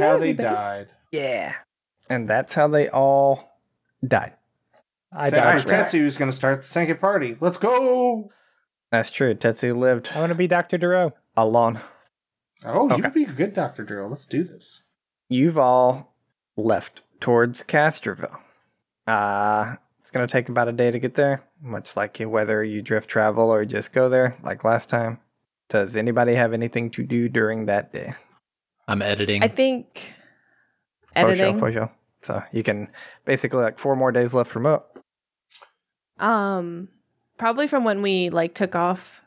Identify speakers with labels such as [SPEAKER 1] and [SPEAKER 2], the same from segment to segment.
[SPEAKER 1] how they died.
[SPEAKER 2] Yeah. And that's how they all died.
[SPEAKER 3] I
[SPEAKER 1] Except
[SPEAKER 3] died.
[SPEAKER 1] for Tetsu's gonna start the second party. Let's go!
[SPEAKER 2] That's true. Tetsu lived
[SPEAKER 3] I want to be Dr. Duro.
[SPEAKER 2] alone.
[SPEAKER 1] Oh, you
[SPEAKER 2] Okay.
[SPEAKER 1] would be a good Dr. Drill. Let's do this.
[SPEAKER 2] You've all left towards Castroville. Uh, it's going to take about a day to get there, much like whether you drift travel or just go there like last time. Does anybody have anything to do during that day?
[SPEAKER 4] I'm editing.
[SPEAKER 5] I think
[SPEAKER 2] For sure, for sure. So you can basically like four more days left from up.
[SPEAKER 5] Um, probably from when we like took off,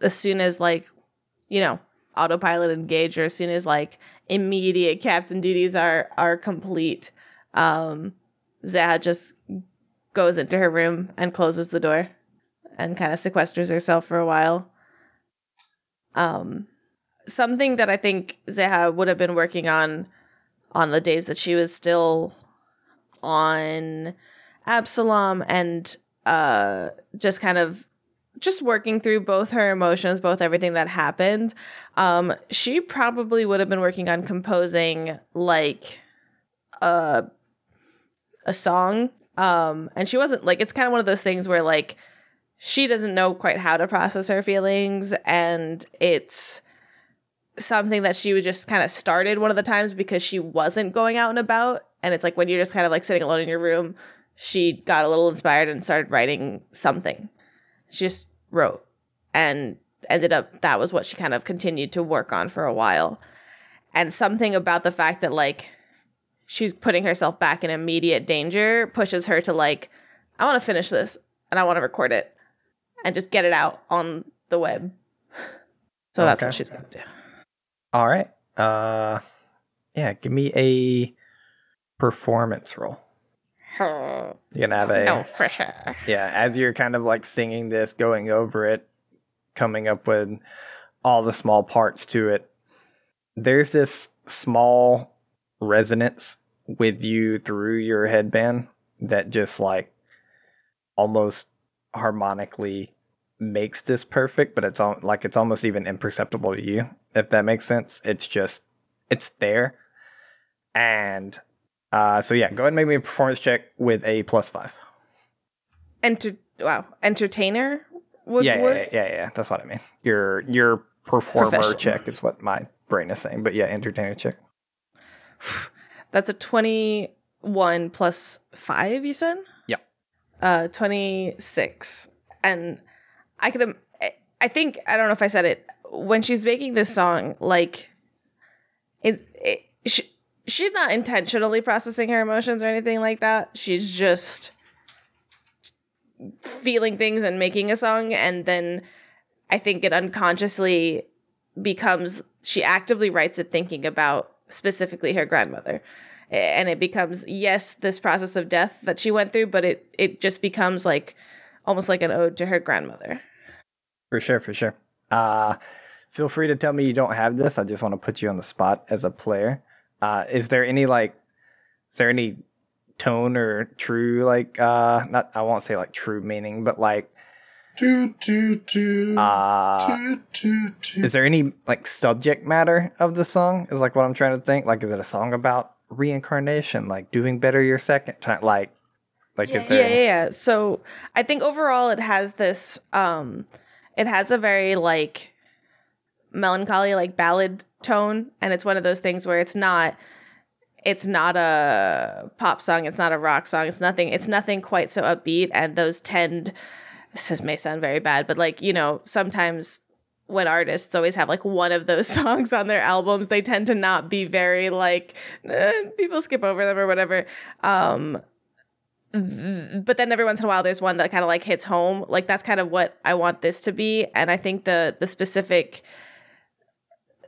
[SPEAKER 5] as soon as like, you know, autopilot engage, or as soon as like immediate captain duties are are complete. Um, Zaha just goes into her room and closes the door, and kind of sequesters herself for a while. Um, something that I think Zeha would have been working on on the days that she was still on Absalom and uh just kind of just working through both her emotions, both everything that happened. Um she probably would have been working on composing like a a song. Um and she wasn't like it's kind of one of those things where like she doesn't know quite how to process her feelings and it's something that she was just kind of started one of the times because she wasn't going out and about. And it's like when you're just kind of like sitting alone in your room she got a little inspired and started writing something. She just wrote and ended up that was what she kind of continued to work on for a while. And something about the fact that like she's putting herself back in immediate danger pushes her to like i want to finish this and i want to record it and just get it out on the web. So that's
[SPEAKER 2] Okay.
[SPEAKER 5] what she's gonna do
[SPEAKER 2] All right. Uh, yeah. Give me a performance roll. You're gonna have a
[SPEAKER 5] no for sure
[SPEAKER 2] yeah. As you're kind of like singing this, going over it, coming up with all the small parts to it. There's this small resonance with you through your headband that just like almost harmonically makes this perfect, but it's all like it's almost even imperceptible to you, if that makes sense. It's just it's there. And uh so yeah, go ahead and make me a performance check with a plus five.
[SPEAKER 5] enter wow entertainer would
[SPEAKER 2] yeah, yeah,
[SPEAKER 5] work
[SPEAKER 2] yeah, yeah, yeah. That's what I mean. Your your performer check is what my brain is saying. But yeah, entertainer check.
[SPEAKER 5] That's a 21 plus 5, you said?
[SPEAKER 2] Yeah.
[SPEAKER 5] Uh 26. And I could I- think I don't know if I said it when she's making this song like it, it she, she's not intentionally processing her emotions or anything like that. She's just feeling things and making a song and then I think it unconsciously becomes she actively writes it thinking about specifically her grandmother and it becomes yes this process of death that she went through but it it just becomes like almost like an ode to her grandmother
[SPEAKER 2] For sure, for sure. Uh feel free to tell me you don't have this. I just want to put you on the spot as a player. Uh is there any like is there any tone or true like uh not I won't say like true meaning, but like
[SPEAKER 1] Do, do, do.
[SPEAKER 2] uh
[SPEAKER 1] do, do, do.
[SPEAKER 2] is there any like subject matter of the song is like what i'm trying to think like is it a song about reincarnation like doing better your second time like like
[SPEAKER 5] yeah,
[SPEAKER 2] is there
[SPEAKER 5] yeah yeah yeah so i think overall it has this um it has a very like melancholy like ballad tone and it's one of those things where it's not it's not a pop song it's not a rock song it's nothing it's nothing quite so upbeat and those tend this may sound very bad but like you know sometimes when artists always have like one of those songs on their albums they tend to not be very like eh, people skip over them or whatever. Um but then every once in a while there's one that kind of like hits home. Like that's kind of what i want this to be. And i think the the specific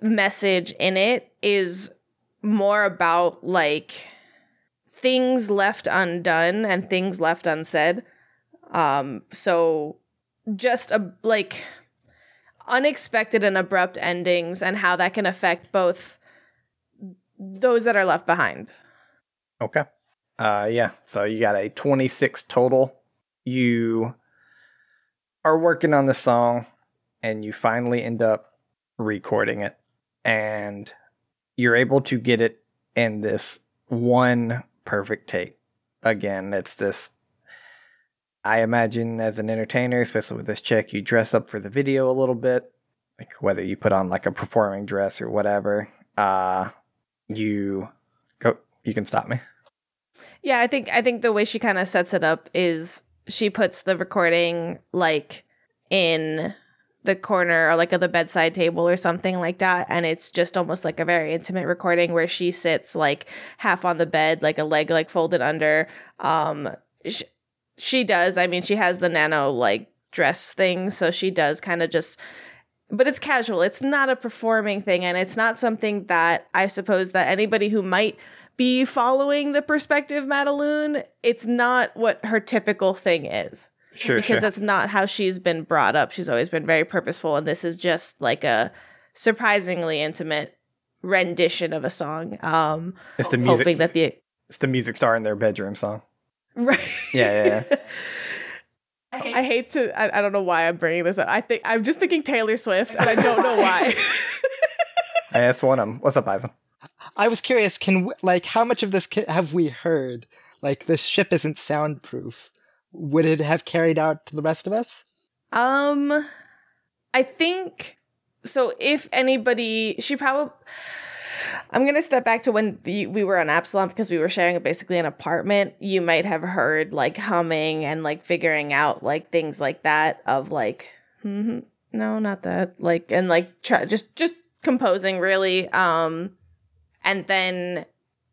[SPEAKER 5] message in it is more about like things left undone and things left unsaid. Um so just a like unexpected and abrupt endings and how that can affect both those that are left behind.
[SPEAKER 2] Okay uh yeah so you got a 26 total you are working on the song and you finally end up recording it and you're able to get it in this one perfect take. Again, it's this. I imagine as an entertainer, especially with this chick, you dress up for the video a little bit, like whether you put on like a performing dress or whatever. Uh, you go. You can stop me.
[SPEAKER 5] Yeah, I think I think the way she kind of sets it up is she puts the recording like in the corner or like at the bedside table or something like that and it's just almost like a very intimate recording where she sits like half on the bed like a leg like folded under. Um sh- she does i mean she has the nano like dress thing so she does kind of just but it's casual. It's not a performing thing and it's not something that i suppose that anybody who might be following the perspective Madaloon, it's not what her typical thing is.
[SPEAKER 2] Sure,
[SPEAKER 5] because
[SPEAKER 2] sure.
[SPEAKER 5] that's not how she's been brought up. She's always been very purposeful, and this is just like a surprisingly intimate rendition of a song. Um,
[SPEAKER 2] It's the music.
[SPEAKER 5] hoping that the
[SPEAKER 2] It's the music star in their bedroom song.
[SPEAKER 5] right.
[SPEAKER 2] Yeah, yeah, yeah.
[SPEAKER 5] I hate to. I, I don't know why I'm bringing this up. I think I'm just thinking Taylor Swift, and I don't know why.
[SPEAKER 2] I asked one of them. What's up, Eisen?
[SPEAKER 3] I was curious. Can w- like how much of this ca- have we heard? Like this ship isn't soundproof. Would it have carried out to the rest of us?
[SPEAKER 5] Um, I think so. If anybody, she probably. I'm gonna step back to when the, we were on Absalom because we were sharing basically an apartment. You might have heard like humming and like figuring out like things like that of like, mm-hmm, no, not that. Like and like try, just just composing really. Um, and then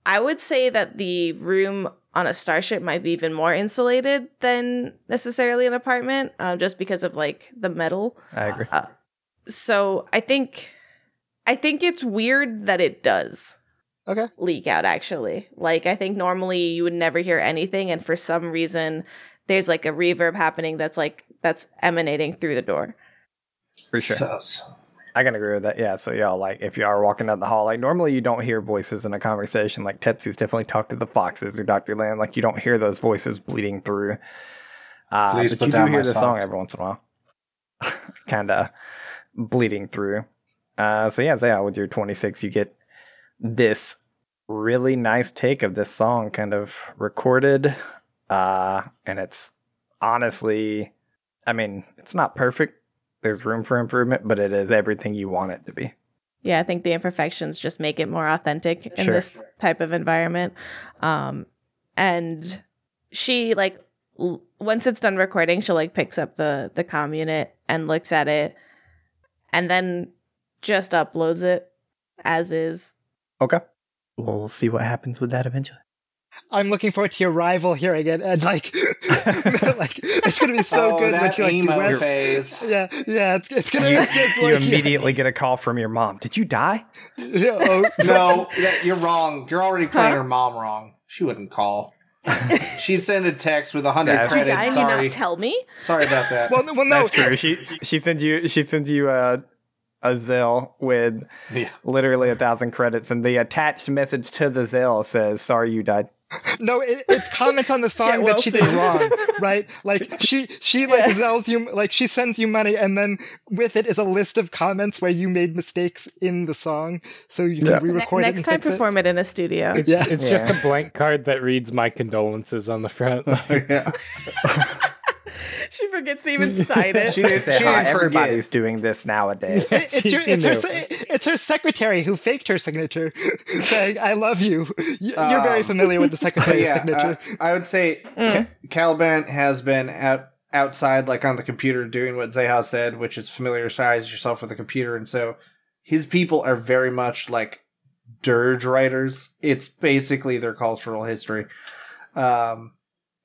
[SPEAKER 5] I would say that the room on a starship might be even more insulated than necessarily an apartment, um, just because of like the metal.
[SPEAKER 2] I agree.
[SPEAKER 5] Uh, so I think, I think it's weird that it does
[SPEAKER 3] Okay.
[SPEAKER 5] leak out. Actually, like I think normally you would never hear anything, and for some reason there's like a reverb happening that's like that's emanating through the door.
[SPEAKER 2] For sure.
[SPEAKER 1] Sus.
[SPEAKER 2] I can agree with that. Yeah. So y'all like if you are walking down the hall, like normally you don't hear voices in a conversation. Like Tetsu's definitely talked to the foxes or Dr. Land. Like you don't hear those voices bleeding through. Uh,
[SPEAKER 1] Please
[SPEAKER 2] but
[SPEAKER 1] put
[SPEAKER 2] you do hear the
[SPEAKER 1] sock.
[SPEAKER 2] song every once in a while. kind of bleeding through. Uh, so yeah, so yeah, with your 26, you get this really nice take of this song kind of recorded. Uh, and it's honestly, I mean, it's not perfect. There's room for improvement, but it is everything you want it to be.
[SPEAKER 5] Yeah, I think the imperfections just make it more authentic in
[SPEAKER 2] Sure.
[SPEAKER 5] this type of environment. Um, and she like l- once it's done recording, she like picks up the the com unit and looks at it, and then just uploads it as is.
[SPEAKER 2] Okay. We'll see what happens with that eventually.
[SPEAKER 3] I'm looking forward to your rival hearing it and like, like it's gonna be so
[SPEAKER 1] oh,
[SPEAKER 3] good
[SPEAKER 1] that
[SPEAKER 3] when she like
[SPEAKER 1] emo phase.
[SPEAKER 3] Yeah, yeah, it's, it's gonna.
[SPEAKER 2] You,
[SPEAKER 3] it's
[SPEAKER 2] you
[SPEAKER 3] like,
[SPEAKER 2] immediately get a call from your mom. Did you die?
[SPEAKER 3] Yeah, oh,
[SPEAKER 1] No, that, you're wrong. You're already playing
[SPEAKER 5] Huh?
[SPEAKER 1] her mom wrong. She wouldn't call. she sent a text with a
[SPEAKER 2] Yeah,
[SPEAKER 1] hundred
[SPEAKER 2] she
[SPEAKER 5] Did you
[SPEAKER 1] credits.
[SPEAKER 5] die
[SPEAKER 1] Sorry,
[SPEAKER 5] not tell me?
[SPEAKER 1] sorry about that.
[SPEAKER 3] well, well, no.
[SPEAKER 2] That's true. She she sends you she sends you a a Zelle with
[SPEAKER 1] yeah.
[SPEAKER 2] literally a thousand credits, and the attached message to the Zelle says, "Sorry, you died."
[SPEAKER 3] No, it, it's comments on the song
[SPEAKER 5] well
[SPEAKER 3] that she did wrong, right? Like she she like zells you like she sends you money and then with it is a list of comments where you made mistakes in the song, so you can
[SPEAKER 2] Yeah.
[SPEAKER 5] Ne-
[SPEAKER 3] re-record it.
[SPEAKER 5] next time,
[SPEAKER 3] fix it.
[SPEAKER 5] perform it in a studio.
[SPEAKER 3] Yeah.
[SPEAKER 4] It's
[SPEAKER 2] Yeah.
[SPEAKER 4] just a blank card that reads my condolences on the front.
[SPEAKER 1] yeah.
[SPEAKER 5] she forgets to even sign it.
[SPEAKER 1] She didn't,
[SPEAKER 2] Say
[SPEAKER 1] she
[SPEAKER 2] how
[SPEAKER 1] didn't
[SPEAKER 2] everybody's
[SPEAKER 1] forget.
[SPEAKER 2] doing this nowadays.
[SPEAKER 3] It- it's
[SPEAKER 4] She-
[SPEAKER 3] your
[SPEAKER 4] she
[SPEAKER 3] it's her it's her secretary who faked her signature, saying "I love you." You're very
[SPEAKER 1] Um,
[SPEAKER 3] familiar with the
[SPEAKER 1] But
[SPEAKER 3] secretary's
[SPEAKER 1] yeah,
[SPEAKER 3] signature.
[SPEAKER 1] uh, I would say
[SPEAKER 5] Mm.
[SPEAKER 1] Ca- Caliban has been out outside, like on the computer, doing what Zeha said, which is familiarize yourself with the computer, and so his people are very much like dirge writers. It's basically their cultural history, um,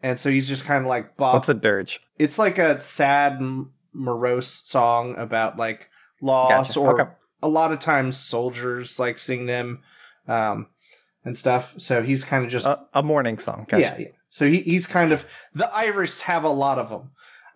[SPEAKER 1] and so he's just kind of like bop.
[SPEAKER 2] What's a dirge?
[SPEAKER 1] it's like a sad, morose song about like loss,
[SPEAKER 2] Gotcha.
[SPEAKER 1] or
[SPEAKER 2] Okay.
[SPEAKER 1] a lot of times soldiers like sing them, um, and stuff. So he's kind of just
[SPEAKER 2] A, a morning song. Gotcha.
[SPEAKER 1] yeah, yeah. So he, he's kind of the Irish have a lot of them.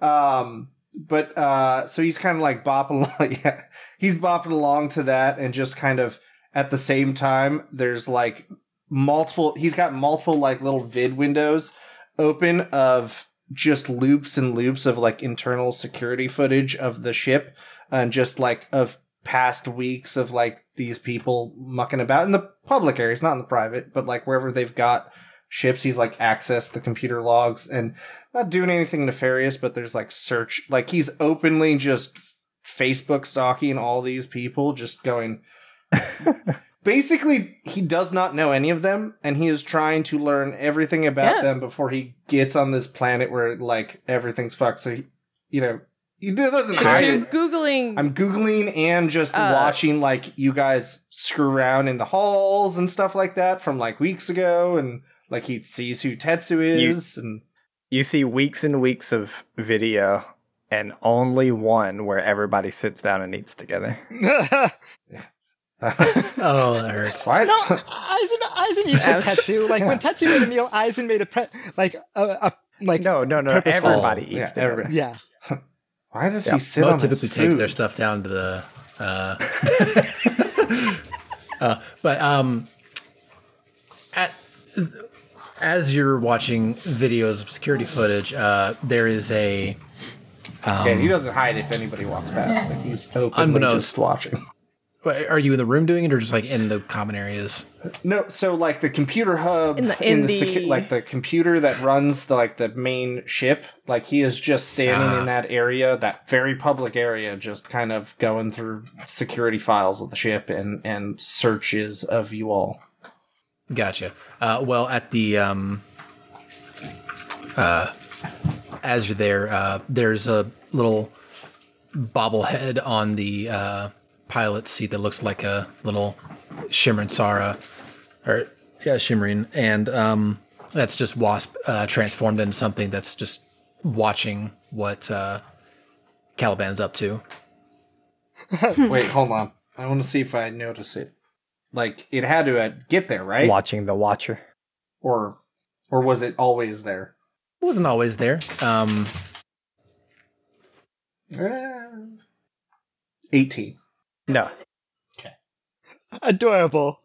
[SPEAKER 1] Um, but uh, so he's kind of like bopping, along, yeah, he's bopping along to that, and just kind of at the same time, there's like multiple. He's got multiple like little vid windows open of just loops and loops of like internal security footage of the ship, and just like of past weeks of like these people mucking about in the public areas, not in the private, but like wherever they've got ships, he's like accessed the computer logs and not doing anything nefarious, but there's like search, like he's openly just Facebook stalking all these people, just going. Basically, he does not know any of them, and he is trying to learn everything about
[SPEAKER 5] Yeah.
[SPEAKER 1] them before he gets on this planet where like everything's fucked. So, he, you know, he doesn't
[SPEAKER 5] So
[SPEAKER 1] hide
[SPEAKER 5] you're
[SPEAKER 1] it.
[SPEAKER 5] googling.
[SPEAKER 1] I'm googling and just
[SPEAKER 5] Uh,
[SPEAKER 1] watching like you guys screw around in the halls and stuff like that from like weeks ago, and like he sees who Tetsu is, and
[SPEAKER 2] You see weeks and weeks of video and only one where everybody sits down and eats together.
[SPEAKER 6] Oh, that hurts.
[SPEAKER 1] what?
[SPEAKER 3] No, Eisen, Eisen eats with Tetsu. Like when Tetsu made a meal, Eisen made a pre- like a, a like
[SPEAKER 2] No, no, no.
[SPEAKER 3] Purposeful.
[SPEAKER 2] Everybody eats together.
[SPEAKER 1] everybody.
[SPEAKER 3] yeah.
[SPEAKER 1] Why does
[SPEAKER 2] Yeah.
[SPEAKER 1] he sit
[SPEAKER 6] Mo
[SPEAKER 1] on
[SPEAKER 6] typically
[SPEAKER 1] his
[SPEAKER 6] takes their stuff down to the. Uh, uh, but um, at, as you're watching videos of security footage, uh, there is a. Um,
[SPEAKER 1] Yeah, he doesn't hide if anybody walks past. Like he's openly
[SPEAKER 6] Unbeknownst.
[SPEAKER 1] just watching.
[SPEAKER 6] Wait, Are you in the room doing it, or just like in the common areas?
[SPEAKER 1] No, so like the computer hub
[SPEAKER 5] In the- in
[SPEAKER 1] secu-
[SPEAKER 5] the-
[SPEAKER 1] like the computer that runs the like the main ship, like he is just standing
[SPEAKER 6] Ah.
[SPEAKER 1] in that area, that very public area, just kind of going through security files of the ship and and searches of you all.
[SPEAKER 6] Gotcha. Uh, well, at the um, uh, as you're there, uh, there's a little bobblehead on the uh, pilot seat that looks like a little shimmering Sara, or yeah, shimmering, and um, that's just Wasp uh, transformed into something that's just watching what uh, Caliban's up to.
[SPEAKER 1] Wait, hold on. I want to see if I notice it. Like it had to uh, get there, right?
[SPEAKER 2] Watching the Watcher,
[SPEAKER 1] or or was it always there?
[SPEAKER 6] It wasn't always there. Um,
[SPEAKER 1] uh, 18.
[SPEAKER 2] No. Okay.
[SPEAKER 3] Adorable.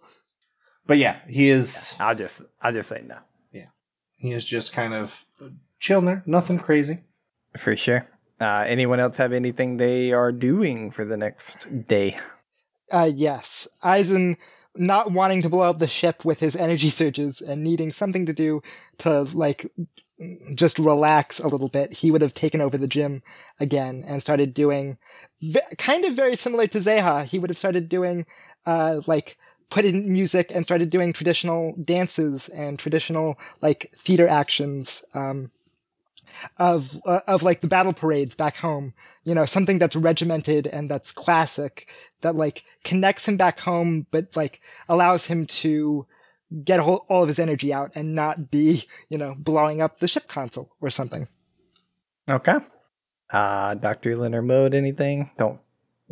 [SPEAKER 1] But yeah, he is.
[SPEAKER 2] I'll just I'll just say no.
[SPEAKER 1] Yeah, he is just kind of chilling there. Nothing crazy.
[SPEAKER 2] For sure. Uh, anyone else have anything they are doing for the next day?
[SPEAKER 3] Uh, yes, Eisen not wanting to blow up the ship with his energy surges and needing something to do to, like, just relax a little bit, he would have taken over the gym again and started doing, ve- kind of very similar to Zeha, he would have started doing, uh, like, put in music and started doing traditional dances and traditional, like, theater actions, um, of, uh, of like the battle parades back home, you know, something that's regimented and that's classic that like connects him back home, but like allows him to get all, all of his energy out and not be, you know, blowing up the ship console or something.
[SPEAKER 2] Okay. Uh, Dr. Lynn or Mode, anything? Don't,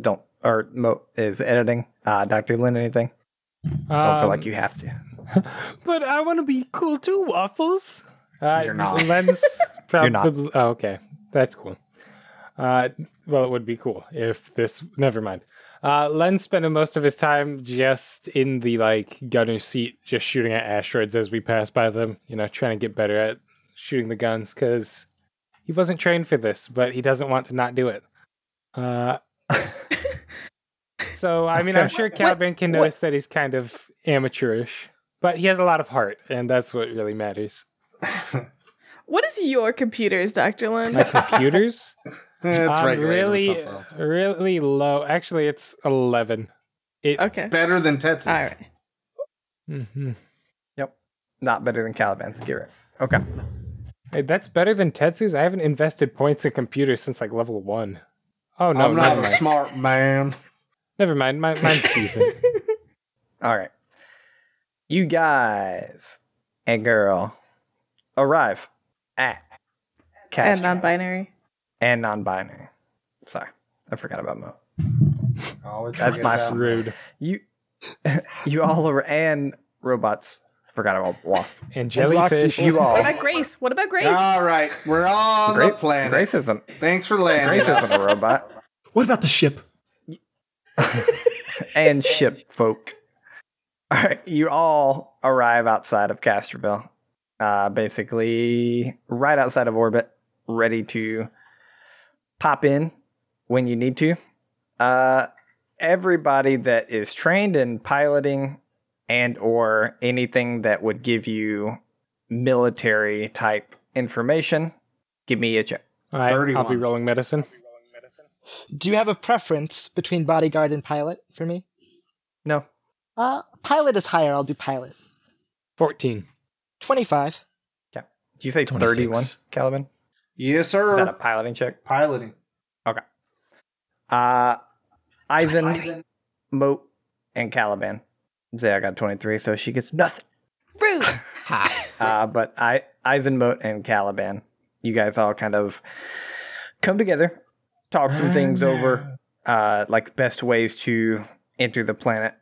[SPEAKER 2] don't, or Mo is editing. Uh, Dr. Lynn, anything? Don't feel
[SPEAKER 4] Um,
[SPEAKER 2] like you have to.
[SPEAKER 4] But I want to be cool too, Waffles. Uh,
[SPEAKER 1] You're not.
[SPEAKER 4] Len's
[SPEAKER 2] You're not.
[SPEAKER 4] Oh, okay. That's cool. Uh, well, it would be cool if this. Never mind. Uh, Len's spending most of his time just in the like gunner seat, just shooting at asteroids as we pass by them. You know, trying to get better at shooting the guns because he wasn't trained for this, but he doesn't want to not do it. Uh, so I mean, I'm sure Calvin can
[SPEAKER 5] what-
[SPEAKER 4] notice that he's kind of amateurish, but he has a lot of heart, and that's what really matters.
[SPEAKER 5] what is your computers, Dr. Lynn?
[SPEAKER 4] My computers,
[SPEAKER 1] It's
[SPEAKER 4] um, really, really low. Actually, it's eleven. It,
[SPEAKER 5] okay.
[SPEAKER 1] better than Tetsu's.
[SPEAKER 5] All right.
[SPEAKER 4] Mhm. Yep.
[SPEAKER 2] Not better than Caliban's. Get it. Okay.
[SPEAKER 4] Hey, that's better than Tetsu's. I haven't invested points in computers since like level one. Oh no,
[SPEAKER 1] I'm not a
[SPEAKER 4] mind.
[SPEAKER 1] smart man.
[SPEAKER 4] Never mind. My, mine's decent.
[SPEAKER 2] All right. You guys and girl arrive at
[SPEAKER 5] And non-binary.
[SPEAKER 2] and non-binary. Sorry, I forgot about Mo.
[SPEAKER 1] Always
[SPEAKER 2] That's my
[SPEAKER 1] that.
[SPEAKER 4] Rude.
[SPEAKER 2] You, you all are and robots. Forgot about Wasp.
[SPEAKER 4] And
[SPEAKER 3] And
[SPEAKER 4] jellyfish.
[SPEAKER 2] You all.
[SPEAKER 5] What about Grace? What about Grace?
[SPEAKER 1] All right, we're on
[SPEAKER 2] Gra-
[SPEAKER 1] the planet.
[SPEAKER 2] Grace isn't.
[SPEAKER 1] Thanks for landing.
[SPEAKER 2] Grace
[SPEAKER 1] us.
[SPEAKER 2] isn't a robot.
[SPEAKER 6] what about the ship?
[SPEAKER 2] and ship folk. All right, you all arrive outside of Castroville, uh, basically right outside of orbit, ready to pop in when you need to. Uh, everybody that is trained in piloting and or anything that would give you military type information, give me a check.
[SPEAKER 4] All right, I'll be
[SPEAKER 1] 31.
[SPEAKER 4] rolling medicine.
[SPEAKER 3] Do you have a preference between bodyguard and pilot for me?
[SPEAKER 2] No.
[SPEAKER 3] Uh, pilot is higher. I'll do pilot.
[SPEAKER 4] 14.
[SPEAKER 3] 25.
[SPEAKER 2] Did you say
[SPEAKER 6] 26.
[SPEAKER 2] 31, Caliban?
[SPEAKER 1] Yes, sir.
[SPEAKER 2] Is that a piloting check?
[SPEAKER 1] Piloting. Okay.
[SPEAKER 2] Uh, Eisen, Moat, and Caliban. Say I got 23, so she gets nothing.
[SPEAKER 5] Rude.
[SPEAKER 6] Ha.
[SPEAKER 2] Uh, but I, Eisenmote and Caliban, you guys all kind of come together, talk some things over, uh, like best ways to enter the planet,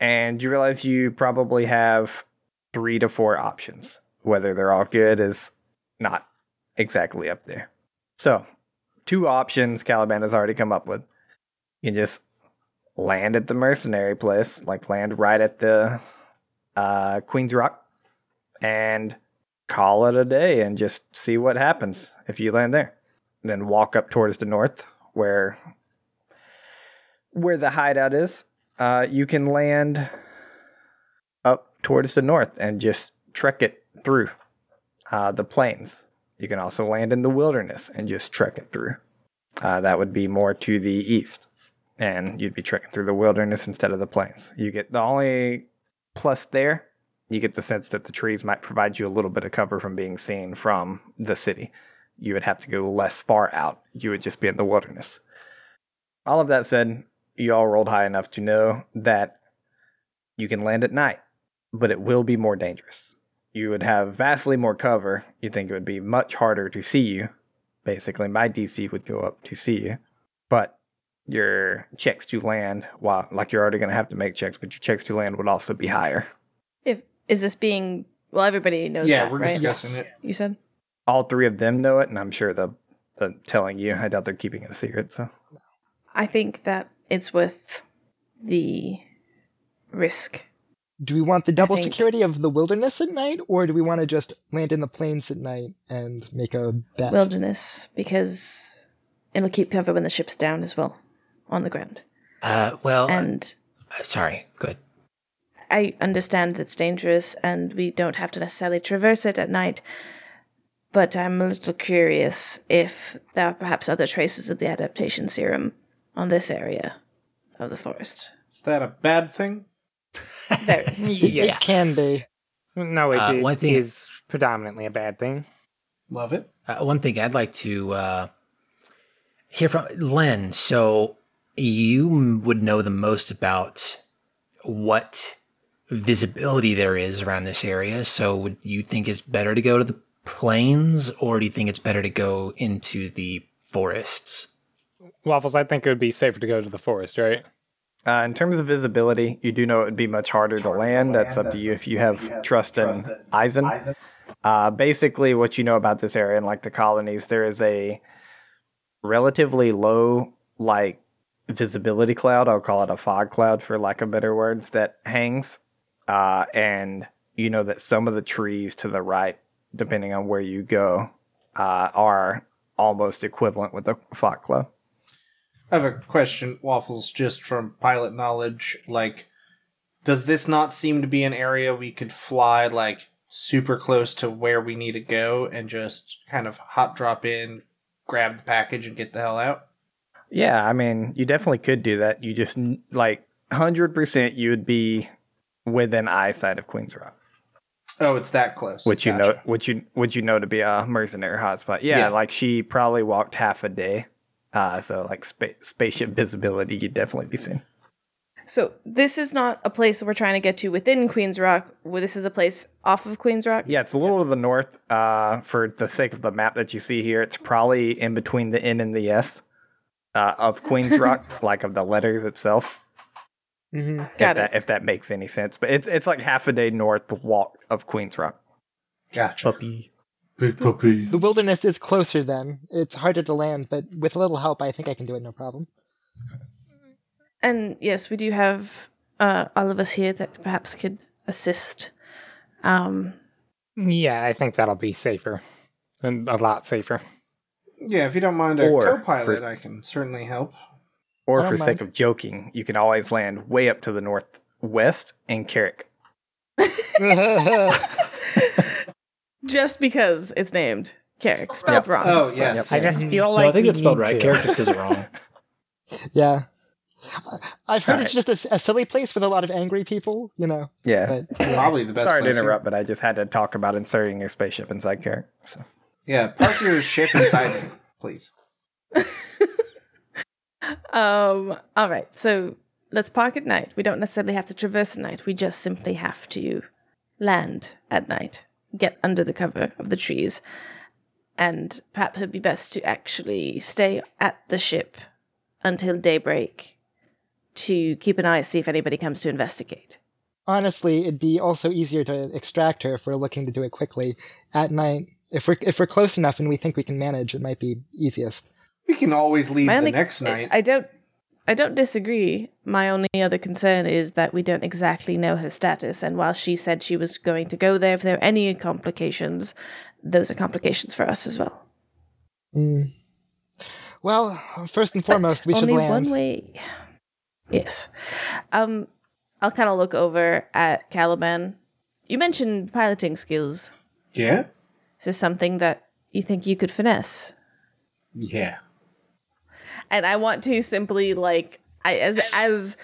[SPEAKER 2] and you realize you probably have three to four options. Whether they're all good is not exactly up there. So, two options Caliban has already come up with. You can just land at the mercenary place, like land right at the uh, Queen's Rock and call it a day and just see what happens if you land there. Then walk up towards the north where where the hideout is. Uh, you can land towards the north and just trek it through uh, the plains. You can also land in the wilderness and just trek it through. Uh, that would be more to the east, and you'd be trekking through the wilderness instead of the plains. You get the only plus there you get the sense that the trees might provide you a little bit of cover from being seen from the city. You would have to go less far out. You would just be in the wilderness. All of that said, you all rolled high enough to know that you can land at night, but it will be more dangerous. You would have vastly more cover. You think it would be much harder to see you. Basically, my DC would go up to see you, but your checks to land, while like you're already going to have to make checks, but your checks to land would also be higher.
[SPEAKER 5] if is this being well, everybody knows
[SPEAKER 1] Yeah,
[SPEAKER 5] that,
[SPEAKER 1] we're
[SPEAKER 5] right?
[SPEAKER 1] discussing it.
[SPEAKER 5] You said
[SPEAKER 2] all three of them know it, and I'm sure the the telling you. I doubt they're keeping it a secret. So
[SPEAKER 5] I think that it's with the risk.
[SPEAKER 3] Do we want the double
[SPEAKER 5] think-
[SPEAKER 3] security of the wilderness at night, or do we want to just land in the plains at night and make a bet?
[SPEAKER 5] wilderness because it'll keep cover when the ship's down as well on the ground.
[SPEAKER 6] Uh, well,
[SPEAKER 5] And
[SPEAKER 6] uh, sorry. Good.
[SPEAKER 5] I understand it's dangerous and we don't have to necessarily traverse it at night. But I'm a little curious if there are perhaps other traces of the adaptation serum on this area of the forest.
[SPEAKER 1] Is that a bad thing?
[SPEAKER 5] Very.
[SPEAKER 3] It,
[SPEAKER 6] Yeah.
[SPEAKER 3] it can be.
[SPEAKER 4] No, it
[SPEAKER 6] Uh,
[SPEAKER 4] i-
[SPEAKER 6] one thing-
[SPEAKER 4] is predominantly a bad thing.
[SPEAKER 1] Love it.
[SPEAKER 6] Uh, one thing I'd like to uh, hear from Len. So you would know the most about what visibility there is around this area. So would you think it's better to go to the plains, or do you think it's better to go into the forests?
[SPEAKER 4] Waffles, I think it would be safer to go to the forest, right?
[SPEAKER 2] Uh, in terms of visibility, you do know it would be much harder to land. That's up to you if you have trust in Eisen. Uh, basically, what you know about this area and like the colonies, there is a relatively low like visibility cloud. I'll call it a fog cloud for lack of better words that hangs, uh, and you know that some of the trees to the right, depending on where you go, uh, are almost equivalent with the fog cloud.
[SPEAKER 1] I have a question, Waffles, just from pilot knowledge. Like, does this not seem to be an area we could fly, like, super close to where we need to go and just kind of hot drop in, grab the package, and get the hell out?
[SPEAKER 2] Yeah, I mean, you definitely could do that. You just like hundred percent, you would be within eyesight of Queens Rock,
[SPEAKER 1] Oh, it's that close.
[SPEAKER 2] which you know, which you would you know to be a mercenary hotspot. Yeah,
[SPEAKER 1] Yeah.
[SPEAKER 2] like she probably walked half a day, uh, so like spa- spaceship visibility, you'd definitely be seen.
[SPEAKER 5] So this is not a place we're trying to get to within Queens Rock. Well, This is a place off of Queens Rock.
[SPEAKER 2] Yeah, it's a little to the north. Uh, for the sake of the map that you see here, it's probably in between the N and the S uh, of Queens Rock, like of the letters itself.
[SPEAKER 3] hmm
[SPEAKER 2] if
[SPEAKER 5] Got
[SPEAKER 2] that
[SPEAKER 5] it.
[SPEAKER 2] if that makes any sense, but it's it's like half a day north walk of Queens Rock.
[SPEAKER 1] Gotcha.
[SPEAKER 2] Puppy.
[SPEAKER 1] Big puppy.
[SPEAKER 3] The wilderness is closer then. It's harder to land, but with a little help, I think I can do it no problem.
[SPEAKER 5] And yes, we do have uh, all of us here that perhaps could assist. Um,
[SPEAKER 4] Yeah, I think that'll be safer. And a lot safer.
[SPEAKER 1] Yeah, if you don't mind a
[SPEAKER 2] Or
[SPEAKER 1] co pilot,
[SPEAKER 2] for-
[SPEAKER 1] I can certainly help.
[SPEAKER 2] Or for
[SPEAKER 3] don't
[SPEAKER 2] sake of joking, you can always land way up to the northwest in Carrick.
[SPEAKER 5] Just because it's named Carrick, spelled
[SPEAKER 2] Yep.
[SPEAKER 5] wrong.
[SPEAKER 1] Oh yes.
[SPEAKER 4] I just feel like
[SPEAKER 6] no, I think it's spelled
[SPEAKER 4] need
[SPEAKER 6] right.
[SPEAKER 4] to.
[SPEAKER 6] Character says it wrong.
[SPEAKER 3] yeah. I've heard it's
[SPEAKER 2] Alright.
[SPEAKER 3] just a, a silly place with a lot of angry people, you know.
[SPEAKER 2] Yeah.
[SPEAKER 3] But yeah.
[SPEAKER 1] Probably the best.
[SPEAKER 2] Sorry to
[SPEAKER 1] place here.
[SPEAKER 2] interrupt, but I just had to talk about inserting your spaceship inside Carrick. So.
[SPEAKER 1] Yeah, park your ship inside it, please.
[SPEAKER 5] Um. All right. So let's park at night. We don't necessarily have to traverse at night. We just simply have to land at night, get under the cover of the trees, and perhaps it'd be best to actually stay at the ship until daybreak to keep an eye see if anybody comes to investigate.
[SPEAKER 3] honestly, it'd be also easier to extract her if we're looking to do it quickly at night. If we're if we're close enough and we think we can manage, it might be easiest.
[SPEAKER 1] We can always leave
[SPEAKER 5] My
[SPEAKER 1] the
[SPEAKER 5] only-
[SPEAKER 1] next night.
[SPEAKER 5] I don't. I don't disagree. My only other concern is that we don't exactly know her status, and while she said she was going to go there if there are any complications, those are complications for us as well.
[SPEAKER 3] Mm. Well, first and foremost, we should
[SPEAKER 5] only
[SPEAKER 3] land.
[SPEAKER 5] one way. Yes. Um, I'll kind of look over at Caliban. You mentioned piloting skills.
[SPEAKER 1] yeah.
[SPEAKER 5] Is this something that you think you could finesse?
[SPEAKER 1] Yeah.
[SPEAKER 5] And I want to simply like I as as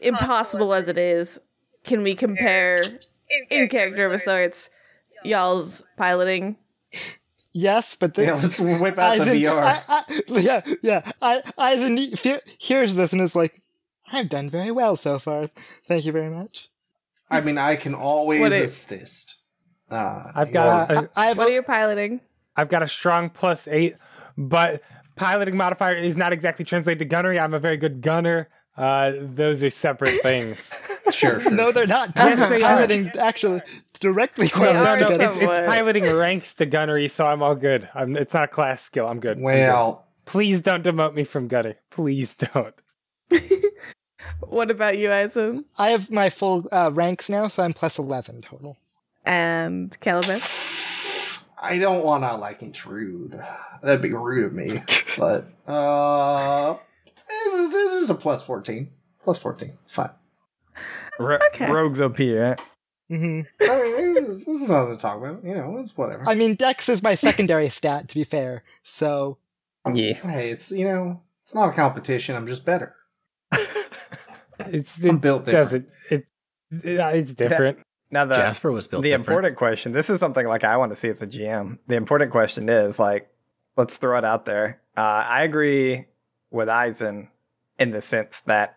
[SPEAKER 5] impossible as it is, can we compare in character of sorts y'all's piloting?
[SPEAKER 3] Yes, but the,
[SPEAKER 1] Yeah. Let's whip out the
[SPEAKER 3] Eisen-
[SPEAKER 1] VR.
[SPEAKER 3] I, I, yeah, yeah. I, Eisen he- hears this and is like, "I've done very well so far. Thank you very much."
[SPEAKER 1] I mean, I can always
[SPEAKER 5] What it-
[SPEAKER 1] assist. Uh,
[SPEAKER 4] I've got
[SPEAKER 3] Uh,
[SPEAKER 4] a,
[SPEAKER 3] I have
[SPEAKER 5] What are you piloting?
[SPEAKER 4] I've got a strong plus eight, but piloting modifier is not exactly translated to gunnery. I'm a very good gunner. Uh, those are separate things.
[SPEAKER 1] sure, sure.
[SPEAKER 3] no, they're not.
[SPEAKER 4] Yes, they are.
[SPEAKER 3] piloting actually directly correlates
[SPEAKER 5] are
[SPEAKER 4] no,
[SPEAKER 3] together.
[SPEAKER 4] it's, it's piloting ranks to gunnery, so I'm all good. I'm, it's not a class skill. I'm good. I'm good.
[SPEAKER 1] Well,
[SPEAKER 4] please don't demote me from gunner. Please don't.
[SPEAKER 5] What about you, Eisen?
[SPEAKER 3] I have my full uh, ranks now, so I'm plus eleven total.
[SPEAKER 5] And Caliban?
[SPEAKER 1] I don't want to like intrude. That'd be rude of me. but uh, it's, it's just a plus fourteen. Plus fourteen. It's fine.
[SPEAKER 2] Ro-
[SPEAKER 5] Okay.
[SPEAKER 2] Rogues OP, right?
[SPEAKER 3] hmm
[SPEAKER 1] I mean, this is, this is nothing to talk about. You know, it's whatever.
[SPEAKER 3] I mean, Dex is my secondary stat, to be fair. So
[SPEAKER 2] Yeah.
[SPEAKER 1] hey, it's you know, it's not a competition. I'm just better.
[SPEAKER 4] It's
[SPEAKER 1] I'm
[SPEAKER 4] it
[SPEAKER 1] built different.
[SPEAKER 4] doesn't it, it it's different.
[SPEAKER 2] Now the
[SPEAKER 6] Jasper was built
[SPEAKER 2] the
[SPEAKER 6] different.
[SPEAKER 2] important question. This is something like I want to see as a GM. The important question is like, let's throw it out there. Uh, I agree with Eisen in the sense that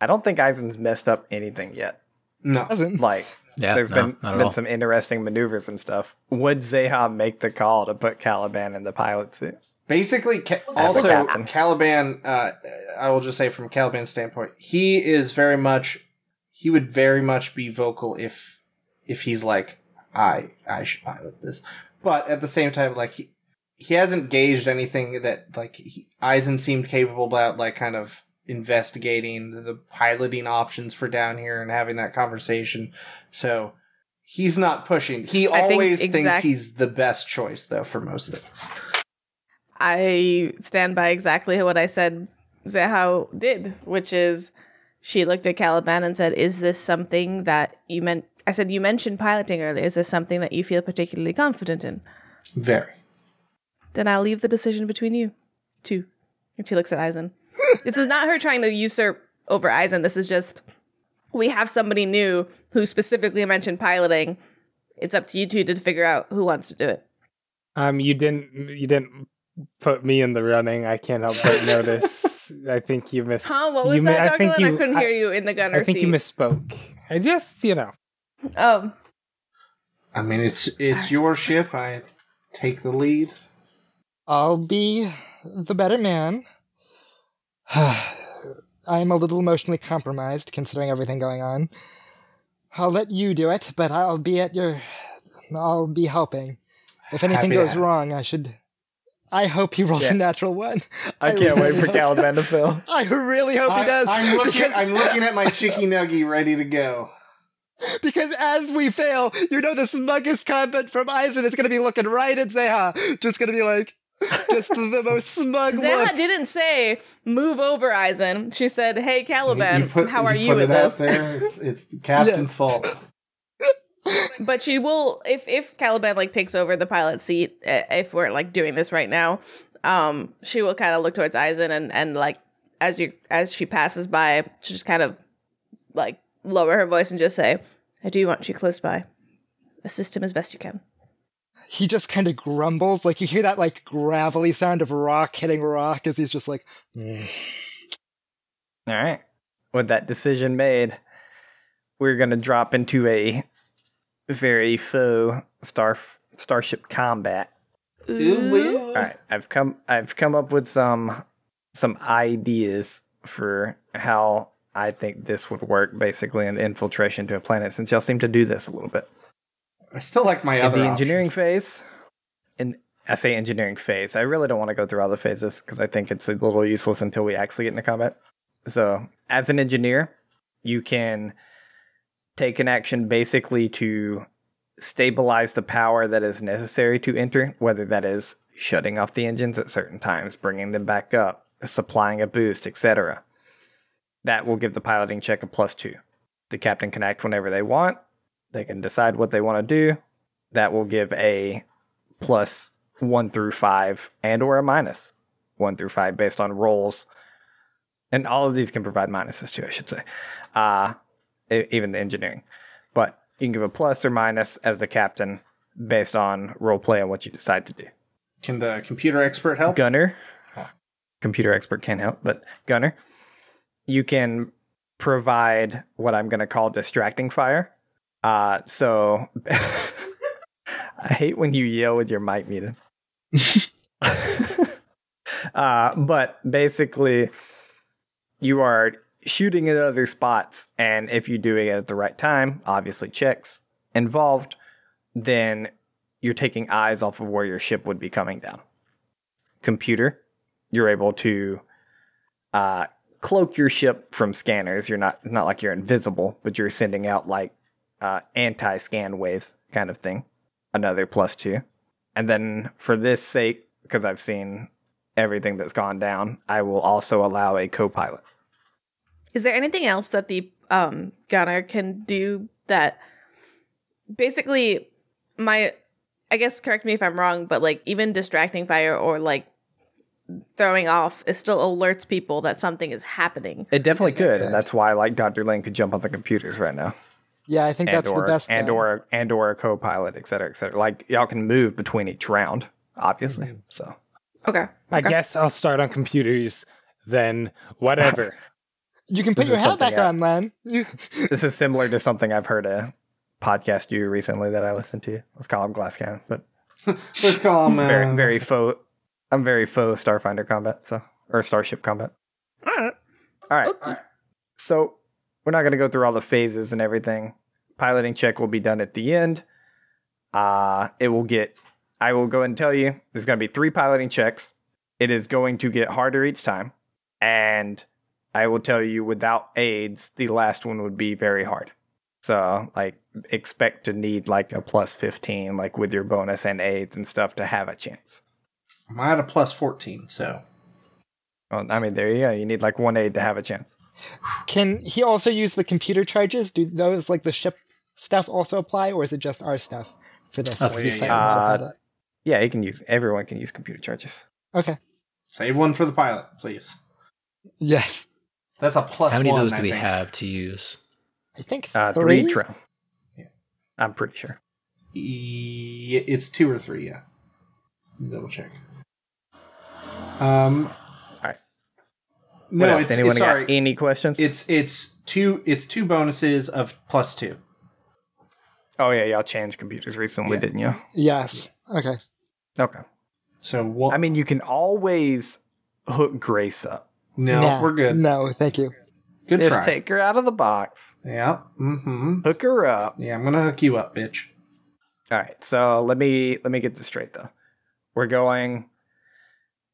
[SPEAKER 2] I don't think Eisen's messed up anything yet.
[SPEAKER 1] No,
[SPEAKER 3] doesn't.
[SPEAKER 2] Like,
[SPEAKER 6] yeah,
[SPEAKER 2] there's
[SPEAKER 6] no,
[SPEAKER 2] been
[SPEAKER 6] not at
[SPEAKER 2] been
[SPEAKER 6] all.
[SPEAKER 2] some interesting maneuvers and stuff. Would Zeha make the call to put Caliban in the pilot seat?
[SPEAKER 1] Basically, Ca- also
[SPEAKER 2] captain.
[SPEAKER 1] Caliban. Uh, I will just say from Caliban's standpoint, he is very much. He would very much be vocal if, if he's like, I I should pilot this, but at the same time, like he he hasn't gauged anything that like he, Eisen seemed capable about, like kind of investigating the piloting options for down here and having that conversation. So he's not pushing. He
[SPEAKER 5] I think
[SPEAKER 1] always thinks he's the best choice though for most things.
[SPEAKER 5] I stand by exactly what I said Zehao did, which is she looked at Caliban and said, Is this something that you meant? I said, You mentioned piloting earlier. Is this something that you feel particularly confident in?
[SPEAKER 1] Very.
[SPEAKER 5] Then I'll leave the decision between you two. And she looks at Eisen. this is not her trying to usurp over Eisen. This is just we have somebody new who specifically mentioned piloting. It's up to you two to figure out who wants to do it.
[SPEAKER 4] Um, you didn't you didn't put me in the running. I can't help but notice. I think you missed.
[SPEAKER 5] Huh? What was
[SPEAKER 4] you
[SPEAKER 5] that,
[SPEAKER 4] mi- I think
[SPEAKER 5] Dr. I couldn't
[SPEAKER 4] I-
[SPEAKER 5] hear you in the gunner
[SPEAKER 4] I think
[SPEAKER 5] seat.
[SPEAKER 4] you misspoke. I just you know.
[SPEAKER 5] Oh,
[SPEAKER 1] I mean, it's it's your ship. I take the lead.
[SPEAKER 3] I'll be the better man. I'm a little emotionally compromised considering everything going on. I'll let you do it, but I'll be at your. I'll be helping. If anything
[SPEAKER 1] Happy
[SPEAKER 3] goes wrong, I should. I hope he rolls
[SPEAKER 2] Yeah.
[SPEAKER 3] a natural one.
[SPEAKER 2] I can't wait for
[SPEAKER 3] really-
[SPEAKER 2] Caliban to fill.
[SPEAKER 3] I really hope he does.
[SPEAKER 1] I'm looking. I'm looking at my chicky nuggy ready to go.
[SPEAKER 3] because as we fail, you know the smuggest comment from Eisen is going to be looking right at Zeha, just going to be like, Just the most smug
[SPEAKER 5] Zana
[SPEAKER 3] look.
[SPEAKER 5] didn't say move over, Eisen. She said, "Hey, Caliban,
[SPEAKER 1] You put-
[SPEAKER 5] how are
[SPEAKER 1] you
[SPEAKER 5] you
[SPEAKER 1] put
[SPEAKER 5] with
[SPEAKER 1] out
[SPEAKER 5] this?"
[SPEAKER 1] there. It's, it's the captain's fault.
[SPEAKER 5] But she will, if if Caliban like takes over the pilot seat, eh, if we're like doing this right now, um, she will kind of look towards Eisen and and like as you as she passes by, she just kind of like lower her voice and just say, "I do want you close by. Assist him as best you can."
[SPEAKER 3] He just kind of grumbles, like you hear that like gravelly sound of rock hitting rock as he's just like, "Mm."
[SPEAKER 2] All right. With that decision made, we're going to drop into a very faux star starship combat. All right, I've come I've come up with some some ideas for how I think this would work basically in infiltration to a planet since y'all seem to do this a little bit.
[SPEAKER 1] I still like my
[SPEAKER 2] In
[SPEAKER 1] other
[SPEAKER 2] the
[SPEAKER 1] option.
[SPEAKER 2] engineering phase, and I say engineering phase, I really don't want to go through all the phases because I think it's a little useless until we actually get into combat. So, as an engineer, you can take an action basically to stabilize the power that is necessary to enter, whether that is shutting off the engines at certain times, bringing them back up, supplying a boost, etc. That will give the piloting check a plus two. The captain can act whenever they want. They can decide what they want to do. That will give a plus one through five and or a minus one through five based on rolls. And all of these can provide minuses too, I should say. Uh, even the engineering. But you can give a plus or minus as the captain based on role play and what you decide to do.
[SPEAKER 1] Can the computer expert help?
[SPEAKER 2] Gunner, computer expert can't help, but Gunner, you can provide what I'm going to call distracting fire. Uh, so I hate when you yell with your mic muted. uh, but basically, you are shooting at other spots, and if you're doing it at the right time, obviously checks involved, then you're taking eyes off of where your ship would be coming down. Computer, you're able to uh, cloak your ship from scanners. You're not not like you're invisible, but you're sending out like uh, anti-scan waves kind of thing. Another plus two, and then for this sake, because I've seen everything that's gone down, I will also allow a co-pilot.
[SPEAKER 5] Is there anything else that the um, gunner can do that basically my I guess correct me if I'm wrong, but like even distracting fire or like throwing off it still alerts people that something is happening.
[SPEAKER 2] It definitely could, and that's why like Dr. Lane could jump on the computers right now.
[SPEAKER 3] Yeah, I think
[SPEAKER 2] and
[SPEAKER 3] that's
[SPEAKER 2] or
[SPEAKER 3] the best.
[SPEAKER 2] and
[SPEAKER 3] thing.
[SPEAKER 2] or and or a co-pilot, et cetera, et cetera. Like y'all can move between each round, obviously.
[SPEAKER 3] Mm-hmm.
[SPEAKER 2] So
[SPEAKER 5] Okay.
[SPEAKER 4] I
[SPEAKER 5] Okay.
[SPEAKER 4] guess I'll start on computers, then whatever.
[SPEAKER 3] you can put
[SPEAKER 2] this
[SPEAKER 3] your
[SPEAKER 2] is
[SPEAKER 3] hat back
[SPEAKER 2] I-
[SPEAKER 3] on, Len. You,
[SPEAKER 2] this is similar to something I've heard a podcast do recently that I listened to. Let's call him Glass Cannon, but
[SPEAKER 1] Let's call him. Uh,
[SPEAKER 2] very very faux. I'm very faux Starfinder combat, so or Starship combat.
[SPEAKER 5] All right.
[SPEAKER 2] All right.
[SPEAKER 5] Okay.
[SPEAKER 2] So we're not going to go through all the phases and everything. Piloting check will be done at the end. Uh, it will get. I will go ahead and tell you. There's going to be three piloting checks. It is going to get harder each time, and I will tell you without aids, the last one would be very hard. So, like, expect to need like a plus 15, like with your bonus and aids and stuff to have a chance.
[SPEAKER 1] I'm at a plus 14, so.
[SPEAKER 2] Well, I mean, there you go. You need like one aid to have a chance.
[SPEAKER 3] can he also use the computer charges? Do those like the ship stuff also apply, or is it just our stuff for this?
[SPEAKER 6] Oh,
[SPEAKER 1] yeah,
[SPEAKER 2] yeah.
[SPEAKER 3] modified
[SPEAKER 2] Uh, Yeah, you can use. Everyone can use computer charges.
[SPEAKER 3] Okay.
[SPEAKER 1] Save one for the pilot, please.
[SPEAKER 3] Yes.
[SPEAKER 1] That's a plus
[SPEAKER 6] How many of those do
[SPEAKER 1] I
[SPEAKER 6] we
[SPEAKER 1] think.
[SPEAKER 6] have to use?
[SPEAKER 3] I think
[SPEAKER 2] Uh,
[SPEAKER 3] three.
[SPEAKER 2] three each.
[SPEAKER 1] Yeah.
[SPEAKER 2] I'm pretty sure.
[SPEAKER 1] E- it's two or three, yeah. Double check. Um.
[SPEAKER 2] Alright.
[SPEAKER 1] No, it's,
[SPEAKER 2] Anyone
[SPEAKER 1] it's sorry.
[SPEAKER 2] got any questions?
[SPEAKER 1] It's it's two it's two bonuses of plus two.
[SPEAKER 2] oh yeah, y'all changed computers recently,
[SPEAKER 1] Yeah.
[SPEAKER 2] didn't you?
[SPEAKER 3] Yes. Okay.
[SPEAKER 2] Okay.
[SPEAKER 1] So what?
[SPEAKER 2] I mean, you can always hook Grace up.
[SPEAKER 1] No,
[SPEAKER 3] Nah,
[SPEAKER 1] we're good.
[SPEAKER 3] No, thank you.
[SPEAKER 1] Good
[SPEAKER 2] Just
[SPEAKER 1] try.
[SPEAKER 2] take her out of the box,
[SPEAKER 1] yeah. Mm-hmm.
[SPEAKER 2] hook her up.
[SPEAKER 1] Yeah, I'm gonna hook you up, bitch.
[SPEAKER 2] All right. So let me let me get this straight though. We're going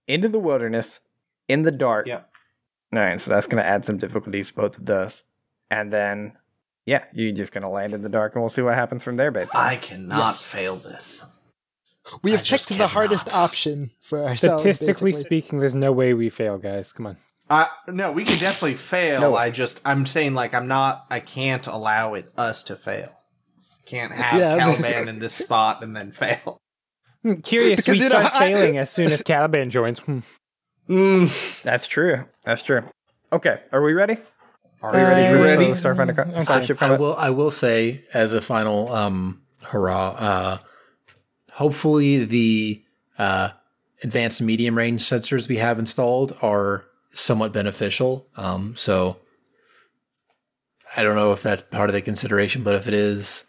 [SPEAKER 2] into the wilderness in the dark.
[SPEAKER 1] Yep.
[SPEAKER 2] All right. So that's going to add some difficulties to both of those, and then yeah, you're just going to land in the dark, and we'll see what happens from there. Basically.
[SPEAKER 1] I cannot
[SPEAKER 3] Yes.
[SPEAKER 1] fail this.
[SPEAKER 3] We have
[SPEAKER 6] just
[SPEAKER 3] picked the hardest option for ourselves.
[SPEAKER 4] Statistically
[SPEAKER 3] basically.
[SPEAKER 4] speaking, there's no way we fail, guys. Come on.
[SPEAKER 1] Uh, no, we can definitely fail.
[SPEAKER 2] No.
[SPEAKER 1] I just, I'm saying, like, I'm not, I can't allow it us to fail. Can't have
[SPEAKER 3] Yeah.
[SPEAKER 1] Caliban in this spot and then fail.
[SPEAKER 4] Hmm, Curious,
[SPEAKER 3] Because,
[SPEAKER 4] we
[SPEAKER 3] you know,
[SPEAKER 4] start
[SPEAKER 3] I-
[SPEAKER 4] failing as soon as Caliban joins. Hmm.
[SPEAKER 1] Mm.
[SPEAKER 2] That's true. That's true. Okay, are we ready?
[SPEAKER 1] Are
[SPEAKER 2] Are we ready for
[SPEAKER 1] ready?
[SPEAKER 2] the Starfinder co-
[SPEAKER 4] Okay.
[SPEAKER 2] Starship
[SPEAKER 6] I
[SPEAKER 2] combat?
[SPEAKER 6] will. I will say as a final um, hurrah. Uh, hopefully, the uh, advanced medium range sensors we have installed are somewhat beneficial. Um, so I don't know if that's part of the consideration, but if it is,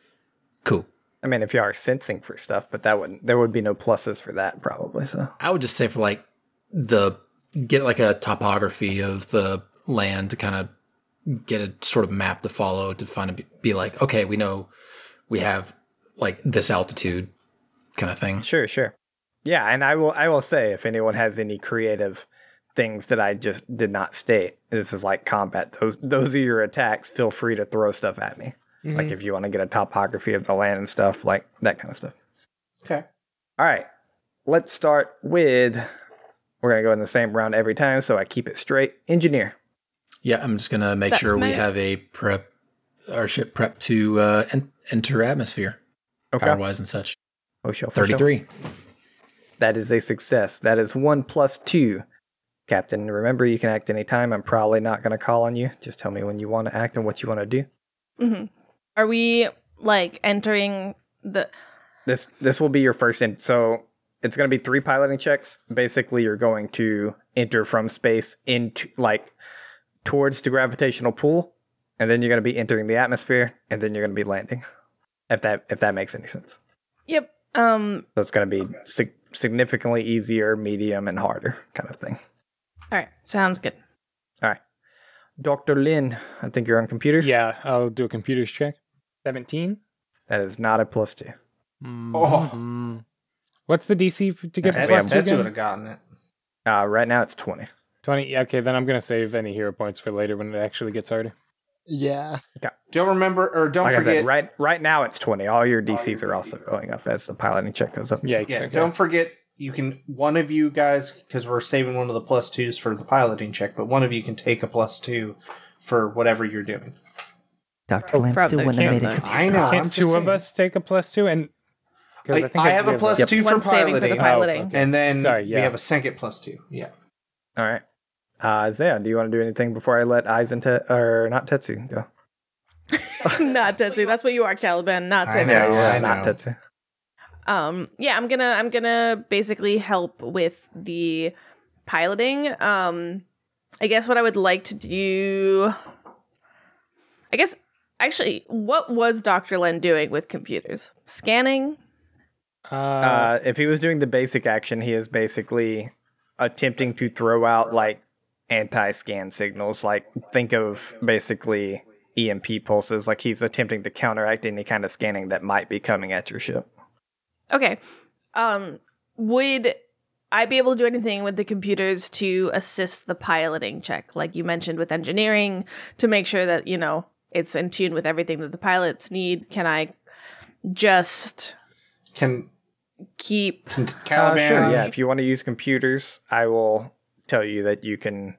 [SPEAKER 6] cool.
[SPEAKER 2] I mean, if you are sensing for stuff, but that would there would be no pluses for that probably. So
[SPEAKER 6] I would just say for like the get like a topography of the land to kind of get a sort of map to follow to find a, be like okay we know we have like this altitude kind of thing.
[SPEAKER 2] sure, sure, yeah. And I will I will say if anyone has any creative things that I just did not state, this is like combat. Those those are your attacks. Feel free to throw stuff at me. Like if you want to get a topography of the land and stuff, like that kind of stuff.
[SPEAKER 1] Okay.
[SPEAKER 2] All right, let's start with. We're gonna go in the same round every time, so I keep it straight. Engineer.
[SPEAKER 6] Yeah, I'm just gonna make
[SPEAKER 5] That's
[SPEAKER 6] sure we have a prep our ship prep to uh, en- enter atmosphere
[SPEAKER 2] Okay.
[SPEAKER 6] power wise and such.
[SPEAKER 2] Oh, show for
[SPEAKER 6] Thirty
[SPEAKER 2] show.
[SPEAKER 6] three.
[SPEAKER 2] That is a success. That is one plus two. Captain, remember you can act anytime. I'm probably not going to call on you. Just tell me when you want to act and what you want to do.
[SPEAKER 5] hmm Are we like entering the?
[SPEAKER 2] This this will be your first in. So it's going to be three piloting checks. Basically, you're going to enter from space into like towards the gravitational pull, and then you're going to be entering the atmosphere, and then you're going to be landing. If that if that makes any sense.
[SPEAKER 5] Yep. Um.
[SPEAKER 2] So it's going to be sig- significantly easier, medium, and harder kind of thing.
[SPEAKER 5] All right. Sounds good.
[SPEAKER 2] All right. Dr. Lin, I think you're on computers.
[SPEAKER 4] Yeah, I'll do a computers check. 17?
[SPEAKER 2] That is not a plus two.
[SPEAKER 4] Mhm. What's the DC to get
[SPEAKER 1] Ted-
[SPEAKER 4] plus two
[SPEAKER 1] Tetsu
[SPEAKER 4] again?
[SPEAKER 1] would have gotten it.
[SPEAKER 2] Uh, right now it's 20.
[SPEAKER 4] 20. Okay, then I'm going to save any hero points for later when it actually gets harder.
[SPEAKER 3] Yeah.
[SPEAKER 1] Don't remember, or don't
[SPEAKER 2] like I
[SPEAKER 1] forget.
[SPEAKER 2] said, right right now it's 20. All your DCs are also going up as the piloting check goes up.
[SPEAKER 4] Yikes.
[SPEAKER 1] yeah,
[SPEAKER 4] okay.
[SPEAKER 1] don't forget. You can one of you guys because we're saving one of the plus twos for the piloting check, but one of you can take a plus two for whatever you're doing.
[SPEAKER 7] Dr. Lynn
[SPEAKER 5] From
[SPEAKER 7] still wouldn't have made it
[SPEAKER 5] camera.
[SPEAKER 7] because he
[SPEAKER 1] I know.
[SPEAKER 4] Can't two of us take a plus two? And 'cause
[SPEAKER 1] I,
[SPEAKER 4] think
[SPEAKER 1] I have a
[SPEAKER 4] give
[SPEAKER 1] plus
[SPEAKER 4] us-
[SPEAKER 1] two for
[SPEAKER 5] One saving for the
[SPEAKER 1] piloting,
[SPEAKER 5] piloting.
[SPEAKER 4] Oh, okay.
[SPEAKER 1] and then
[SPEAKER 4] Sorry,
[SPEAKER 1] we have a second plus two. Yeah.
[SPEAKER 2] All right. Uh, Isaiah, do you want to do anything before I let Eisen te- or not Tetsu go?
[SPEAKER 5] not Tetsu. That's what you are, Caliban. Not Tetsu.
[SPEAKER 1] I
[SPEAKER 5] Tetsu.
[SPEAKER 1] know. I
[SPEAKER 2] not. Tetsu.
[SPEAKER 5] Um yeah i'm gonna i'm gonna basically help with the piloting um i guess what i would like to do i guess actually what was dr len doing with computers scanning
[SPEAKER 4] Uh,
[SPEAKER 2] Uh, if he was doing the basic action, he is basically attempting to throw out like anti-scan signals. Like think of basically EMP pulses. Like he's attempting to counteract any kind of scanning that might be coming at your ship.
[SPEAKER 5] Okay um would i be able to do anything with the computers to assist the piloting check like you mentioned with engineering to make sure that you know it's in tune with everything that the pilots need can i just
[SPEAKER 1] Can,
[SPEAKER 5] keep
[SPEAKER 1] can
[SPEAKER 2] Uh, sure, yeah. If you want to use computers, I will tell you that you can.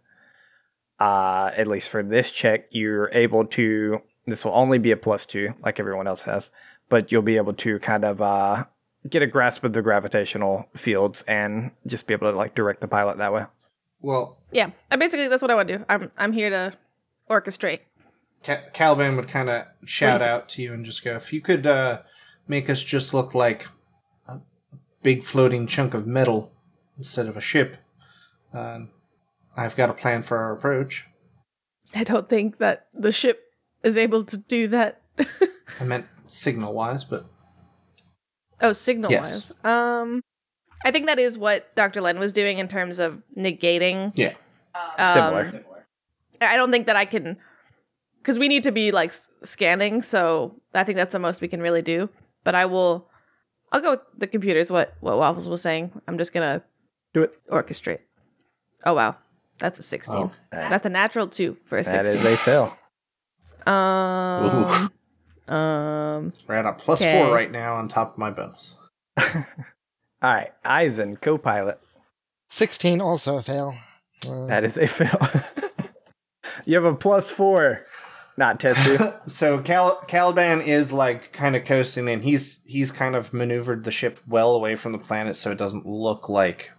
[SPEAKER 2] Uh, at least for this check, you're able to. This will only be a plus two, like everyone else has, but you'll be able to kind of uh, get a grasp of the gravitational fields and just be able to like direct the pilot that way.
[SPEAKER 1] Well,
[SPEAKER 5] Yeah, I basically that's what I want to do. I'm I'm here to orchestrate.
[SPEAKER 1] Ca- Caliban would kind of shout out to you and just go, "If you could uh, make us just look like a big floating chunk of metal instead of a ship, uh, I've got a plan for our approach."
[SPEAKER 5] I don't think that the ship is able to do that.
[SPEAKER 1] I meant signal wise, but
[SPEAKER 5] oh, signal
[SPEAKER 1] Yes.
[SPEAKER 5] wise. Um, I think that is what Dr. Len was doing in terms of negating.
[SPEAKER 1] yeah,
[SPEAKER 5] Um,
[SPEAKER 2] Similar.
[SPEAKER 5] I don't think that I can, because we need to be like scanning. So I think that's the most we can really do. But I will, I'll go with the computers. What what Waffles was saying. I'm just gonna
[SPEAKER 2] Do it.
[SPEAKER 5] orchestrate. Oh wow, that's a 16.
[SPEAKER 1] Oh.
[SPEAKER 5] That's a natural two for a
[SPEAKER 2] That
[SPEAKER 5] 16.
[SPEAKER 2] is a fail.
[SPEAKER 5] Um, um,
[SPEAKER 1] we're at a plus
[SPEAKER 5] Okay.
[SPEAKER 1] four right now on top of my bonus.
[SPEAKER 2] All right, Eisen, co-pilot.
[SPEAKER 3] 16 also a fail. Uh,
[SPEAKER 2] That is a fail. you have a plus four. Not Tetsu.
[SPEAKER 1] So Cal- Caliban is like kind of coasting, and he's he's kind of maneuvered the ship well away from the planet, so it doesn't look like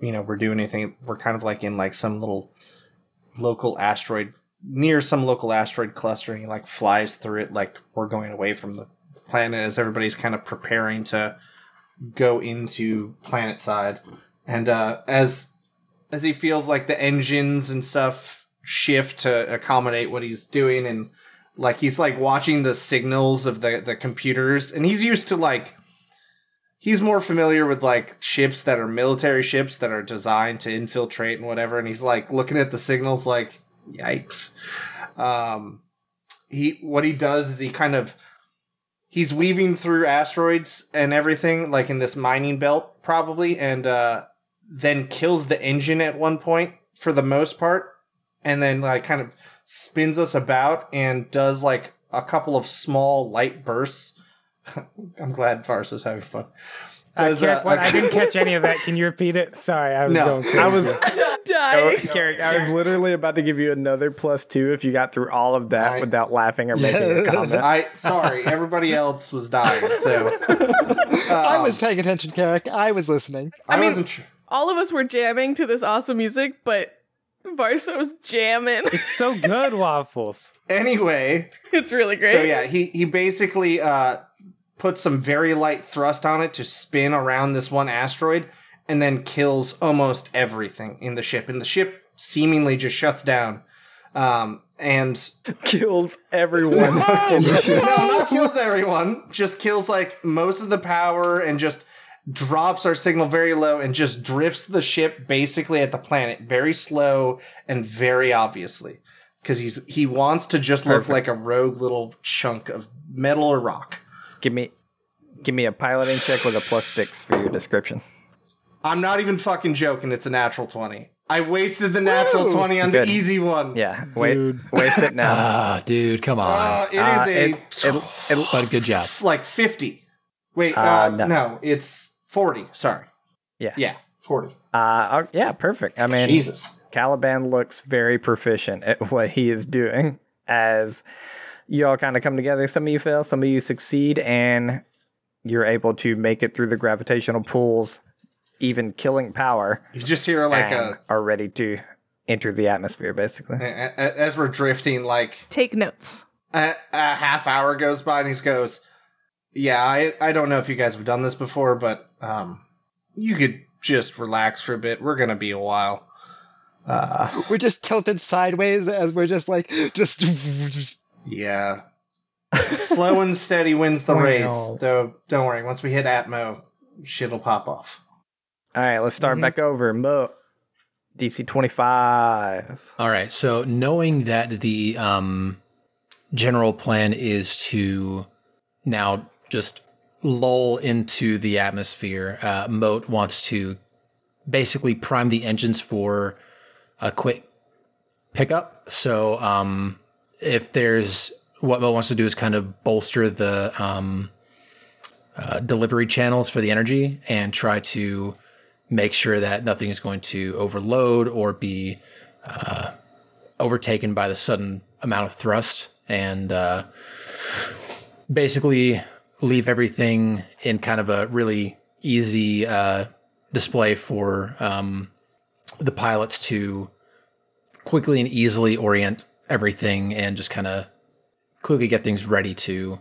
[SPEAKER 1] you know we're doing anything. We're kind of like in like some little local asteroid near some local asteroid cluster, and he like flies through it like we're going away from the planet as everybody's kind of preparing to go into planet side, and uh, as as he feels like the engines and stuff shift to accommodate what he's doing and like he's like watching the signals of the the computers and he's used to like he's more familiar with like ships that are military ships that are designed to infiltrate and whatever. And he's like looking at the signals like yikes um he what he does is he kind of he's weaving through asteroids and everything like in this mining belt probably and uh then kills the engine at one point for the most part and then like kind of spins us about and does like a couple of small light bursts i'm glad Varsa's having fun
[SPEAKER 4] I,
[SPEAKER 1] Does,
[SPEAKER 4] Carrick,
[SPEAKER 1] uh,
[SPEAKER 4] what?
[SPEAKER 1] a-
[SPEAKER 4] I didn't catch any of that. Can you repeat it? Sorry, I was
[SPEAKER 1] No,
[SPEAKER 4] going crazy.
[SPEAKER 2] I was
[SPEAKER 5] I'm
[SPEAKER 2] Oh. Carrick, I was literally about to give you another plus two if you got through all of that
[SPEAKER 1] I-
[SPEAKER 2] without laughing or making a comment.
[SPEAKER 1] i sorry everybody else was dying so
[SPEAKER 3] I
[SPEAKER 1] um,
[SPEAKER 3] was paying attention, Carrick. I was listening.
[SPEAKER 1] i,
[SPEAKER 5] mean-
[SPEAKER 1] wasn't tr-
[SPEAKER 5] All of us were jamming to this awesome music, but Varsa was jamming.
[SPEAKER 4] It's so good, waffles.
[SPEAKER 1] anyway
[SPEAKER 5] it's really great.
[SPEAKER 1] So yeah, he he basically uh puts some very light thrust on it to spin around this one asteroid and then kills almost everything in the ship. And the ship seemingly just shuts down. Um and
[SPEAKER 2] Kills everyone. in the ship.
[SPEAKER 1] no, not kills everyone, just kills like most of the power and just drops our signal very low and just drifts the ship basically at the planet very slow and very obviously because he's he wants to just look like a rogue little chunk of metal or rock.
[SPEAKER 2] give me, give me a piloting check with a plus six for your description.
[SPEAKER 1] I'm not even fucking joking. It's a natural 20. I wasted the natural
[SPEAKER 3] Woo!
[SPEAKER 1] 20 on
[SPEAKER 2] Good.
[SPEAKER 1] the easy one.
[SPEAKER 2] Yeah, wait,
[SPEAKER 4] Dude.
[SPEAKER 2] waste it now.
[SPEAKER 6] Ah, dude, come on.
[SPEAKER 1] Uh, it is
[SPEAKER 2] Uh,
[SPEAKER 1] a
[SPEAKER 2] it- it- it-
[SPEAKER 6] but good job.
[SPEAKER 1] f- like 50. Wait,
[SPEAKER 2] Uh,
[SPEAKER 1] uh,
[SPEAKER 2] no.
[SPEAKER 1] no. it's 40. Sorry.
[SPEAKER 2] Yeah.
[SPEAKER 1] Yeah, 40.
[SPEAKER 2] Uh, oh, yeah, perfect. I mean,
[SPEAKER 1] Jesus.
[SPEAKER 2] Caliban looks very proficient at what he is doing as you all kind of come together. Some of you fail, some of you succeed, and you're able to make it through the gravitational pools, even killing power,
[SPEAKER 1] You just hear like
[SPEAKER 2] and
[SPEAKER 1] a,
[SPEAKER 2] are ready to enter the atmosphere, basically.
[SPEAKER 1] a- a- as we're drifting, like
[SPEAKER 5] Take notes.
[SPEAKER 1] a, a half hour goes by and he goes, Yeah, I, I don't know if you guys have done this before, but um, you could just relax for a bit. We're going to be a while. Uh,
[SPEAKER 3] We're just tilted sideways as we're just like, just.
[SPEAKER 1] Yeah. Slow and steady wins the race. Though, don't worry. Once we hit Atmo, shit'll pop off.
[SPEAKER 2] All right, let's start
[SPEAKER 3] Mhm.
[SPEAKER 2] back over. Mo, DC 25.
[SPEAKER 6] All right. So knowing that the um, general plan is to now just lull into the atmosphere, uh, Moat wants to basically prime the engines for a quick pickup. So um, if there's what Moat wants to do is kind of bolster the um, uh, delivery channels for the energy and try to make sure that nothing is going to overload or be uh, overtaken by the sudden amount of thrust and uh, basically leave everything in kind of a really easy uh, display for um, the pilots to quickly and easily orient everything and just kind of quickly get things ready to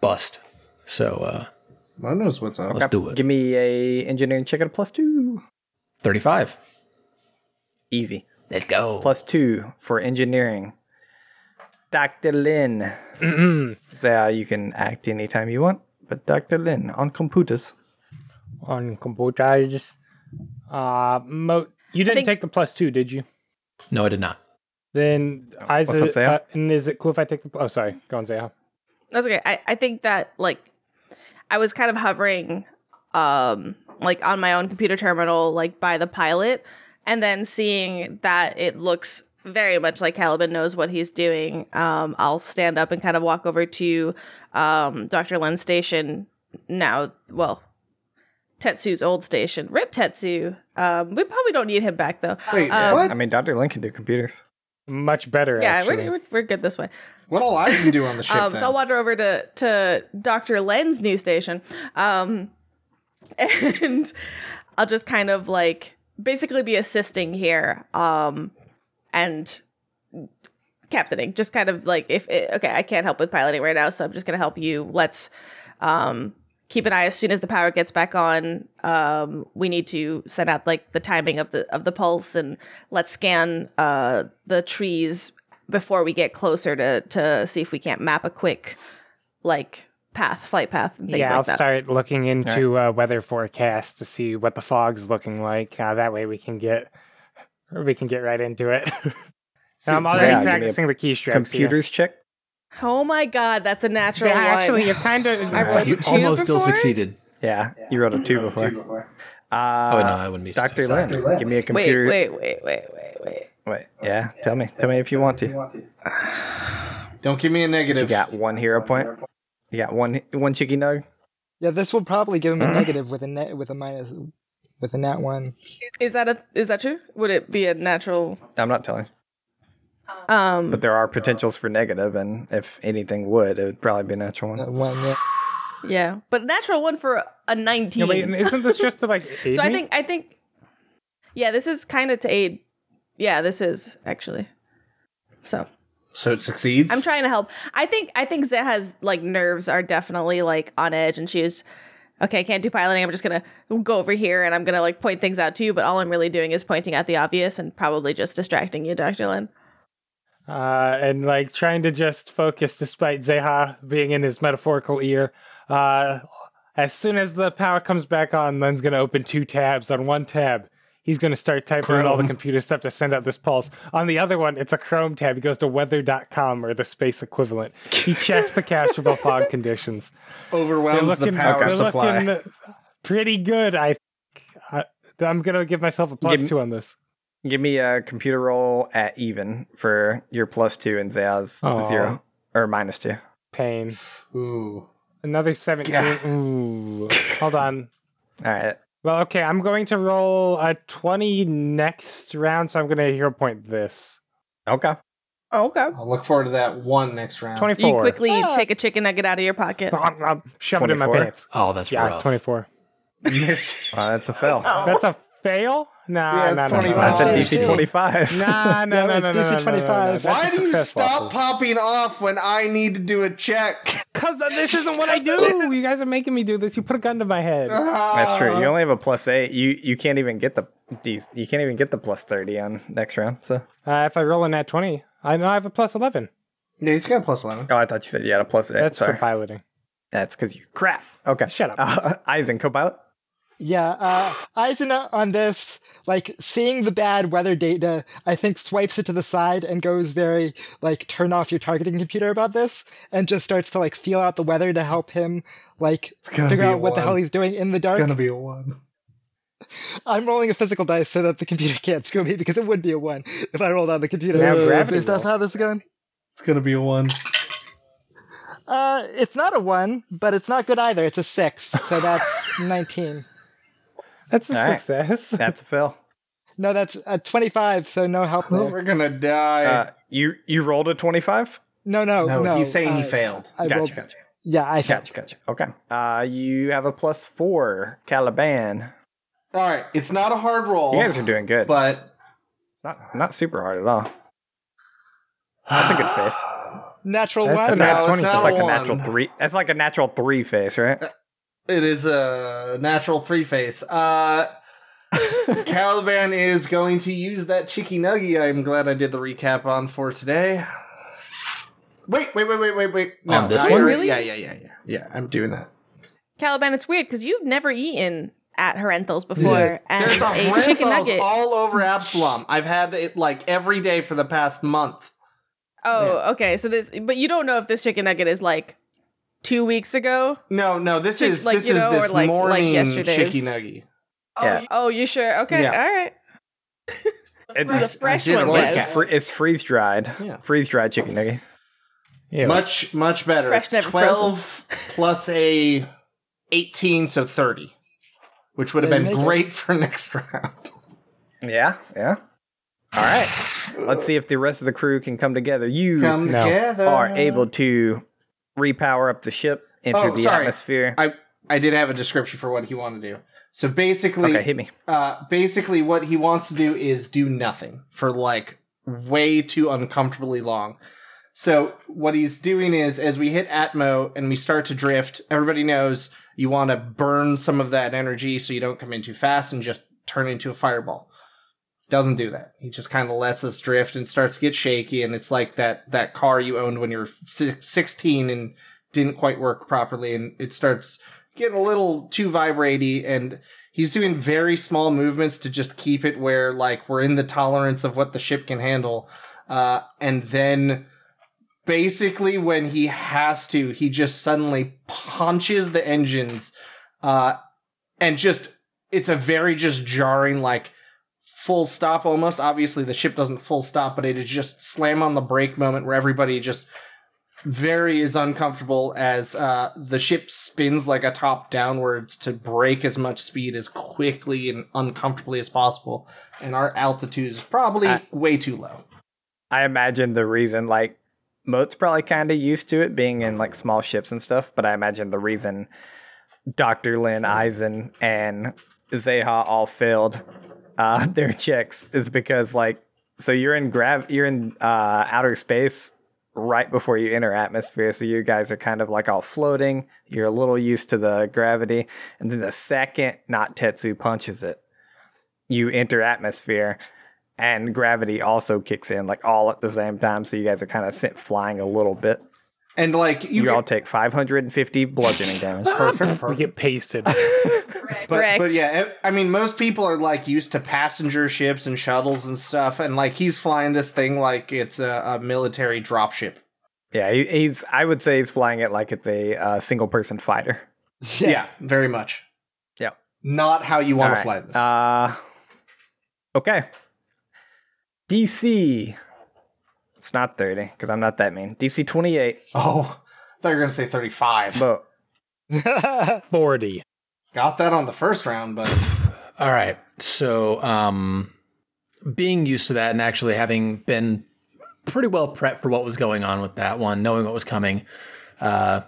[SPEAKER 6] bust. So
[SPEAKER 1] Mo knows what's up.
[SPEAKER 6] let's do it.
[SPEAKER 2] Give me a engineering check at a plus two.
[SPEAKER 6] 35.
[SPEAKER 2] Easy.
[SPEAKER 6] Let's go.
[SPEAKER 2] Plus two for engineering. Dr. Lin. so uh, you can act anytime you want, but Dr. Lin on computers.
[SPEAKER 4] on computers. Uh, Mo, you didn't
[SPEAKER 5] think-
[SPEAKER 4] take the plus two, did you?
[SPEAKER 6] No, I did not.
[SPEAKER 4] Then I
[SPEAKER 2] What's up, Zaya?
[SPEAKER 4] uh, and is it cool if I take the? Oh, sorry, go on, Zaya.
[SPEAKER 5] That's okay. I, I think that like I was kind of hovering um like on my own computer terminal like by the pilot and then seeing that it looks very much like Caliban knows what he's doing. Um I'll stand up and kind of walk over to um Dr. Len's station now. Well, Tetsu's old station. Rip Tetsu. Um, we probably don't need him back though.
[SPEAKER 1] Wait,
[SPEAKER 5] Um,
[SPEAKER 1] what?
[SPEAKER 2] I mean, Dr. Lin can do computers.
[SPEAKER 4] Much better.
[SPEAKER 5] Yeah,
[SPEAKER 4] actually.
[SPEAKER 5] we're, we're we're good this way.
[SPEAKER 1] What all I can do on the ship
[SPEAKER 5] Um, so I'll wander over to to Dr. Len's new station, um, and I'll just kind of like basically be assisting here, um, and captaining. Just kind of like if it, okay, I can't help with piloting right now, so I'm just gonna help you. Let's um, keep an eye as soon as the power gets back on. Um, we need to set out like the timing of the of the pulse, and let's scan uh, the trees before we get closer to to see if we can't map a quick like path, flight path, and things
[SPEAKER 4] yeah,
[SPEAKER 5] like
[SPEAKER 4] I'll
[SPEAKER 5] that.
[SPEAKER 4] start looking into uh, weather forecast to see what the fog's looking like. Uh, that way we can get we can get right into it. so I'm already
[SPEAKER 2] yeah, give me a
[SPEAKER 4] practicing the keystrokes.
[SPEAKER 2] Computers check.
[SPEAKER 5] Oh my god, that's a natural
[SPEAKER 4] Yeah,
[SPEAKER 5] one.
[SPEAKER 4] actually, you're kind of.
[SPEAKER 5] I rolled
[SPEAKER 6] You
[SPEAKER 5] a two
[SPEAKER 6] almost still succeeded.
[SPEAKER 2] Yeah, you rolled a two before. Uh,
[SPEAKER 6] Oh, wait, no, I wouldn't be
[SPEAKER 2] Dr.
[SPEAKER 6] successful.
[SPEAKER 2] Lin, give me a
[SPEAKER 5] Wait,
[SPEAKER 2] computer.
[SPEAKER 5] wait, wait, wait, wait, wait.
[SPEAKER 2] Wait, yeah, tell me. Tell me if you want to.
[SPEAKER 1] Don't give me a negative.
[SPEAKER 2] You got one hero point. You got one one chicky nug.
[SPEAKER 3] Yeah, this will probably give him a negative with a net with a minus with a nat one.
[SPEAKER 5] Is that a is that true? Would it be a natural?
[SPEAKER 2] I'm not telling.
[SPEAKER 5] Um,
[SPEAKER 2] But there are potentials for negative, and if anything would, it would probably be a natural one.
[SPEAKER 3] One yeah.
[SPEAKER 5] yeah, but natural one for a nineteen.
[SPEAKER 4] Yeah, wait, isn't this just to like aid
[SPEAKER 5] so I think I think, yeah, this is kind of to aid. Yeah, this is actually. So
[SPEAKER 1] So it succeeds.
[SPEAKER 5] I'm trying to help. I think I think Zeha's like nerves are definitely like on edge, and she's okay. I can't do piloting. I'm just gonna go over here and I'm gonna like point things out to you. But all I'm really doing is pointing out the obvious and probably just distracting you, Doctor Lin.
[SPEAKER 4] uh, and like trying to just focus despite Zeha being in his metaphorical ear. Uh, as soon as the power comes back on, Len's gonna open two tabs. On one tab, he's gonna start typing in all the computer stuff to send out this pulse. On the other one, it's a Chrome tab. He goes to weather.com or the space equivalent. He checks the capturable fog conditions.
[SPEAKER 1] Overwhelms
[SPEAKER 4] looking,
[SPEAKER 1] the power supply.
[SPEAKER 4] looking pretty good. I, I I'm gonna give myself a plus
[SPEAKER 2] Give-
[SPEAKER 4] two on this.
[SPEAKER 2] Give me a computer roll at even for your plus two and Zay's
[SPEAKER 4] Aw.
[SPEAKER 2] zero or minus two.
[SPEAKER 4] Pain.
[SPEAKER 1] Ooh.
[SPEAKER 4] Another 17.
[SPEAKER 1] God.
[SPEAKER 4] Ooh. Hold on.
[SPEAKER 2] All right.
[SPEAKER 4] Well, okay, I'm going to roll a 20 next round, so I'm going to hero point this.
[SPEAKER 2] Okay.
[SPEAKER 5] Oh, okay.
[SPEAKER 1] I'll look forward to that one next round.
[SPEAKER 4] 24.
[SPEAKER 5] You quickly
[SPEAKER 3] Ah.
[SPEAKER 5] take a chicken nugget out of your pocket.
[SPEAKER 4] Um, um, Shove it in my pants.
[SPEAKER 6] Oh, that's
[SPEAKER 4] Yeah,
[SPEAKER 6] rough.
[SPEAKER 4] 24.
[SPEAKER 2] Uh, that's a fail.
[SPEAKER 4] That's a fail? Nah,
[SPEAKER 1] Yeah, it's
[SPEAKER 4] nah, nah, nah,
[SPEAKER 1] 25.
[SPEAKER 2] I said DC
[SPEAKER 3] shit.
[SPEAKER 2] 25.
[SPEAKER 4] Nah, nah,
[SPEAKER 3] Yeah,
[SPEAKER 4] nah,
[SPEAKER 3] it's
[SPEAKER 4] nah,
[SPEAKER 3] DC
[SPEAKER 4] nah, nah, nah,
[SPEAKER 3] 25.
[SPEAKER 4] nah, nah.
[SPEAKER 1] Why do you stop popping off when I need to do a check?
[SPEAKER 4] Because this isn't what I do. You guys are making me do this. You put a gun to my head.
[SPEAKER 2] That's true. You only have a plus eight. You you can't even get the D- you can't even get the plus thirty on next round. So
[SPEAKER 4] Uh, if I roll a nat 20, I know I have a plus 11.
[SPEAKER 1] Yeah, he's got a plus 11.
[SPEAKER 2] oh, I thought you said you had a plus eight.
[SPEAKER 4] That's
[SPEAKER 2] Sorry,
[SPEAKER 4] for piloting.
[SPEAKER 2] that's because you crap. Okay,
[SPEAKER 4] Shut up.
[SPEAKER 2] Uh, Eisen, co-pilot.
[SPEAKER 3] Yeah, uh, Eisen on this, like seeing the bad weather data, I think swipes it to the side and goes very like turn off your targeting computer about this, and just starts to like feel out the weather to help him like figure out what the hell he's doing in the dark.
[SPEAKER 1] It's gonna be a one.
[SPEAKER 3] I'm rolling a physical dice so that the computer can't screw me because it would be a one if I rolled on the computer.
[SPEAKER 4] Now
[SPEAKER 3] Uh,
[SPEAKER 4] gravity
[SPEAKER 3] Is that how this is going?
[SPEAKER 1] It's gonna be a one.
[SPEAKER 3] Uh, it's not a one, but it's not good either. It's a six, so that's 19.
[SPEAKER 4] That's a
[SPEAKER 2] All right.
[SPEAKER 4] success.
[SPEAKER 2] That's a fail.
[SPEAKER 3] No, that's a 25, so no help there.
[SPEAKER 1] We're gonna die.
[SPEAKER 2] Uh, you you rolled a twenty five.
[SPEAKER 3] No, no,
[SPEAKER 1] no,
[SPEAKER 3] no.
[SPEAKER 1] he's saying he
[SPEAKER 3] uh,
[SPEAKER 1] failed.
[SPEAKER 3] I
[SPEAKER 2] Gotcha,
[SPEAKER 3] rolled-
[SPEAKER 2] gotcha,
[SPEAKER 3] Yeah, I failed.
[SPEAKER 2] gotcha, gotcha. Okay. Uh, you have a plus four, Caliban.
[SPEAKER 1] All right, it's not a hard roll,
[SPEAKER 2] You guys are doing good.
[SPEAKER 1] but
[SPEAKER 2] It's not not super hard at all. That's a good face.
[SPEAKER 3] Natural
[SPEAKER 4] That's
[SPEAKER 3] one.
[SPEAKER 4] a nat
[SPEAKER 1] No,
[SPEAKER 4] 20.
[SPEAKER 1] it's
[SPEAKER 2] That's
[SPEAKER 1] not
[SPEAKER 2] like
[SPEAKER 1] a
[SPEAKER 2] a
[SPEAKER 1] one.
[SPEAKER 2] natural three. That's like a natural three face, right?
[SPEAKER 1] It is a natural three face. Uh, Caliban is going to use that chicky nuggy. I'm glad I did the recap on for today. Wait, wait, wait, wait, wait, wait.
[SPEAKER 6] On this
[SPEAKER 1] I
[SPEAKER 6] one?
[SPEAKER 1] already-
[SPEAKER 5] Really?
[SPEAKER 1] Yeah, yeah, yeah, yeah. Yeah, I'm doing that.
[SPEAKER 5] Caliban, it's weird because you've never eaten at Herenthal's before,
[SPEAKER 1] Yeah. There's a
[SPEAKER 5] a chicken nugget.
[SPEAKER 1] all over Absalom. I've had it like every day for the past month.
[SPEAKER 5] oh, okay. So this, but you don't know if this chicken nugget is like two weeks ago.
[SPEAKER 1] No, no, this
[SPEAKER 5] Chick-
[SPEAKER 1] is
[SPEAKER 5] like,
[SPEAKER 1] this
[SPEAKER 5] you
[SPEAKER 1] is
[SPEAKER 5] know, or
[SPEAKER 1] this
[SPEAKER 5] like- like
[SPEAKER 1] morning
[SPEAKER 5] yesterday's.
[SPEAKER 1] chicky nuggy.
[SPEAKER 2] Oh, yeah.
[SPEAKER 5] Oh, you sure? Okay,
[SPEAKER 1] Yeah.
[SPEAKER 5] all right.
[SPEAKER 2] It's,
[SPEAKER 5] The fresh one,
[SPEAKER 1] like
[SPEAKER 2] it's, free, it's freeze dried.
[SPEAKER 1] Yeah.
[SPEAKER 2] Freeze dried chicken nugget.
[SPEAKER 4] Yeah.
[SPEAKER 1] Much, much better.
[SPEAKER 5] Fresh, never
[SPEAKER 1] Twelve plus a eighteen, so thirty. which would have been
[SPEAKER 3] you make it.
[SPEAKER 1] great for next round.
[SPEAKER 2] Yeah, yeah. All right. Let's see if the rest of the crew can come together. You
[SPEAKER 1] Come together.
[SPEAKER 2] are able to repower up the ship, enter
[SPEAKER 1] Oh,
[SPEAKER 2] the
[SPEAKER 1] sorry.
[SPEAKER 2] atmosphere.
[SPEAKER 1] I I did have a description for what he wanted to do. So basically,
[SPEAKER 2] okay, hit me.
[SPEAKER 1] uh, basically what he wants to do is do nothing for like way too uncomfortably long. So what he's doing is as we hit Atmo and we start to drift, everybody knows you want to burn some of that energy so you don't come in too fast and just turn into a fireball. Doesn't do that. He just kind of lets us drift and starts to get shaky and it's like that that car you owned when you were si- 16 and didn't quite work properly and it starts getting a little too vibraty and he's doing very small movements to just keep it where like we're in the tolerance of what the ship can handle uh, and then basically when he has to he just suddenly punches the engines uh, and just it's a very just jarring like full stop almost obviously the ship doesn't full stop but it is just slam on the brake moment where everybody just very is uncomfortable as uh, the ship spins like a top downwards to break as much speed as quickly and uncomfortably as possible. And our altitude is probably
[SPEAKER 2] I-
[SPEAKER 1] way too low.
[SPEAKER 2] I imagine the reason, like, Moat's probably kind of used to it being in like small ships and stuff, but I imagine the reason Dr. Lin, Eisen, and Zeha all failed uh, their checks is because, like, so you're in grav, you're in uh, outer space right before you enter atmosphere, so you guys are kind of like all floating. You're a little used to the gravity, and then the second not Tetsu punches it, you enter atmosphere and gravity also kicks in like all at the same time. So you guys are kind of sent flying a little bit
[SPEAKER 1] And like you,
[SPEAKER 2] you,
[SPEAKER 1] get-
[SPEAKER 2] all take 550 bludgeoning damage
[SPEAKER 1] perfect,
[SPEAKER 4] We get pasted.
[SPEAKER 1] But, but yeah, I I mean, most people are like used to passenger ships and shuttles and stuff, and like he's flying this thing like it's a, a military dropship.
[SPEAKER 2] yeah he, he's i would say he's flying it like it's a uh, single person fighter
[SPEAKER 1] Yeah. very much.
[SPEAKER 2] Yeah,
[SPEAKER 1] Not how you want to fly this.
[SPEAKER 2] uh okay dc it's not 30 because i'm not that mean dc 28
[SPEAKER 1] oh, I thought you were gonna say thirty-five.
[SPEAKER 2] but
[SPEAKER 4] 40.
[SPEAKER 1] Got that on the first round, but
[SPEAKER 6] All right. So, um, being used to that and actually having been pretty well prepped for what was going on with that one, knowing what was coming, uh,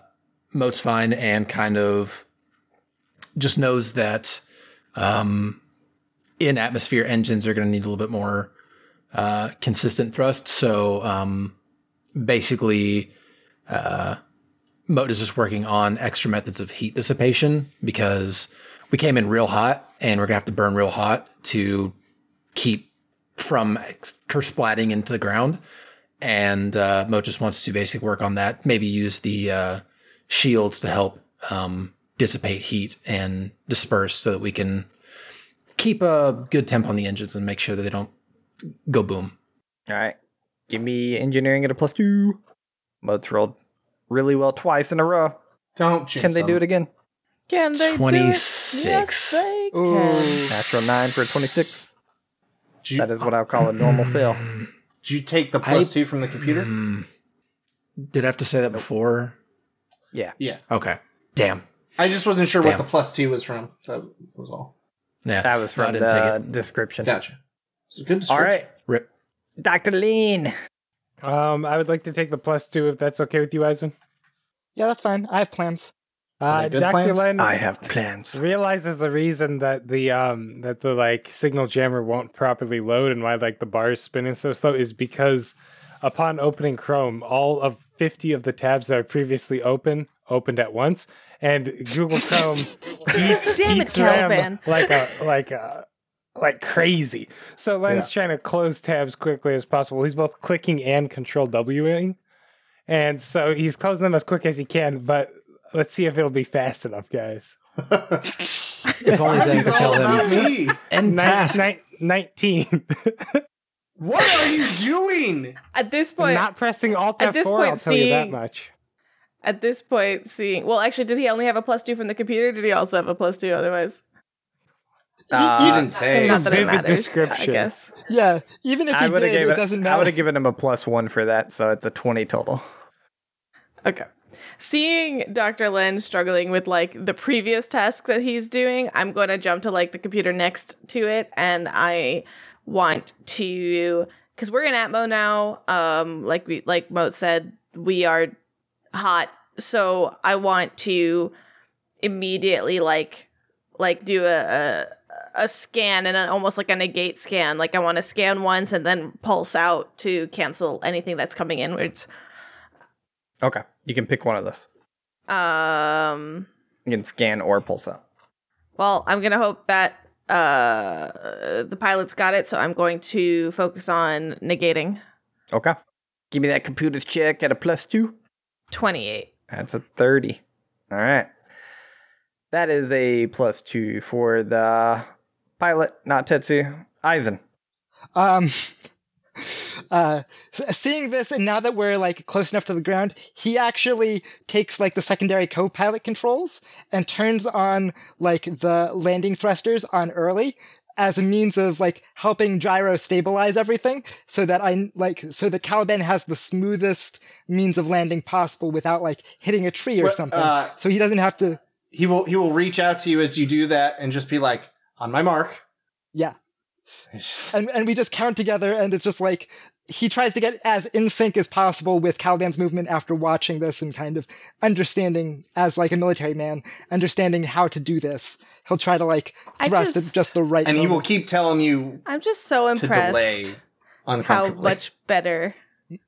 [SPEAKER 6] Moat's fine and kind of just knows that um, in atmosphere engines are going to need a little bit more uh, consistent thrust. So, um, basically, uh, Moat is just working on extra methods of heat dissipation because we came in real hot and we're gonna have to burn real hot to keep from splatting into the ground. And uh, Moat just wants to basically work on that. Maybe use the uh, shields to help um, dissipate heat and disperse, so that we can keep a good temp on the engines and make sure that they don't go boom.
[SPEAKER 2] all right give me engineering at a plus two moats rolled really well twice in a row
[SPEAKER 1] don't jinx
[SPEAKER 2] can they do it again
[SPEAKER 5] Can they do it?
[SPEAKER 6] 26.
[SPEAKER 5] Yes, they can.
[SPEAKER 2] natural 9 for a
[SPEAKER 1] 26. You,
[SPEAKER 2] that is what i would call a normal fail
[SPEAKER 1] did you take the plus
[SPEAKER 6] I-
[SPEAKER 1] two from the computer?
[SPEAKER 6] Mm. Did I have to say that before?
[SPEAKER 2] yeah
[SPEAKER 1] Yeah.
[SPEAKER 6] Okay. Damn.
[SPEAKER 1] I just wasn't sure what the plus two was from. That was all.
[SPEAKER 6] Yeah.
[SPEAKER 2] That was
[SPEAKER 6] no, I
[SPEAKER 2] from
[SPEAKER 6] didn't take
[SPEAKER 2] the description.
[SPEAKER 1] Gotcha. It's a good
[SPEAKER 2] All
[SPEAKER 1] description.
[SPEAKER 2] right,
[SPEAKER 6] Rip.
[SPEAKER 2] Dr. Lean.
[SPEAKER 4] Um, I would like to take the plus two if that's okay with you, Eisen.
[SPEAKER 3] yeah, that's fine. I have plans.
[SPEAKER 4] Uh, Dr.
[SPEAKER 1] plans?
[SPEAKER 4] Len
[SPEAKER 2] have plans.
[SPEAKER 4] realizes the reason that the um that the like signal jammer won't properly load and why like the bar is spinning so slow is because upon opening Chrome, all of 50 of the tabs that are previously open opened at once, and Google Chrome eats,
[SPEAKER 5] Damn it,
[SPEAKER 4] RAM
[SPEAKER 5] Caliban.
[SPEAKER 4] like a like a like crazy. So Len's trying to close tabs quickly as possible. He's both clicking and Control Wing, and so he's closing them as quick as he can. But let's see if it'll be fast enough, guys.
[SPEAKER 6] If only Zane could tell him.
[SPEAKER 1] me.
[SPEAKER 6] End
[SPEAKER 4] Nin-
[SPEAKER 6] task.
[SPEAKER 4] nin- Nineteen.
[SPEAKER 1] What are you doing?
[SPEAKER 5] At this point,
[SPEAKER 4] Not pressing Alt
[SPEAKER 5] at
[SPEAKER 4] F4.
[SPEAKER 5] this
[SPEAKER 4] I'll
[SPEAKER 5] point,
[SPEAKER 4] tell you that much.
[SPEAKER 5] at this point, seeing. Well, actually, did he only have a plus two from the computer? Did he also have a plus two otherwise?
[SPEAKER 2] Uh,
[SPEAKER 1] you didn't say.
[SPEAKER 5] Not that it
[SPEAKER 4] vivid
[SPEAKER 5] matters. I
[SPEAKER 4] description.
[SPEAKER 5] guess.
[SPEAKER 3] Yeah, even if
[SPEAKER 2] I
[SPEAKER 3] he did,
[SPEAKER 2] given
[SPEAKER 3] it doesn't matter.
[SPEAKER 2] I would have given him a plus one for that, so it's a twenty total.
[SPEAKER 5] Okay. seeing Dr. Len struggling with like the previous task that he's doing, I'm going to jump to like the computer next to it and I want to cuz we're in Atmo now. Um like we like Moat said, we are hot. So I want to immediately like like do a, a a scan and an, almost like a negate scan. Like I want to scan once and then pulse out to cancel anything that's coming inwards.
[SPEAKER 2] Okay. You can pick one of those.
[SPEAKER 5] Um.
[SPEAKER 2] You can scan or pulse out.
[SPEAKER 5] Well, I'm gonna hope that uh the pilots got it, so I'm going to focus on negating.
[SPEAKER 2] Okay. Give me that computer check at a plus two.
[SPEAKER 5] Twenty-eight.
[SPEAKER 2] That's a 30. All right. That is a plus two for the pilot, not Tetsu. Eisen.
[SPEAKER 3] Um, uh, seeing this, and now that we're like close enough to the ground, he actually takes like the secondary co-pilot controls and turns on like the landing thrusters on early as a means of like helping gyro stabilize everything so that I like so that Caliban has the smoothest means of landing possible without like hitting a tree or
[SPEAKER 1] Well,
[SPEAKER 3] something.
[SPEAKER 1] uh,
[SPEAKER 3] so he doesn't have to
[SPEAKER 1] He will he will reach out to you as you do that and just be like, on my mark.
[SPEAKER 3] yeah. And and we just count together and it's just like he tries to get as in sync as possible with Caliban's movement after watching this and kind of understanding as like a military man understanding how to do this he'll try to like thrust
[SPEAKER 5] just-
[SPEAKER 3] at just the right
[SPEAKER 1] and he will keep telling you
[SPEAKER 5] I'm just so
[SPEAKER 1] to
[SPEAKER 5] impressed
[SPEAKER 1] delay
[SPEAKER 5] how much better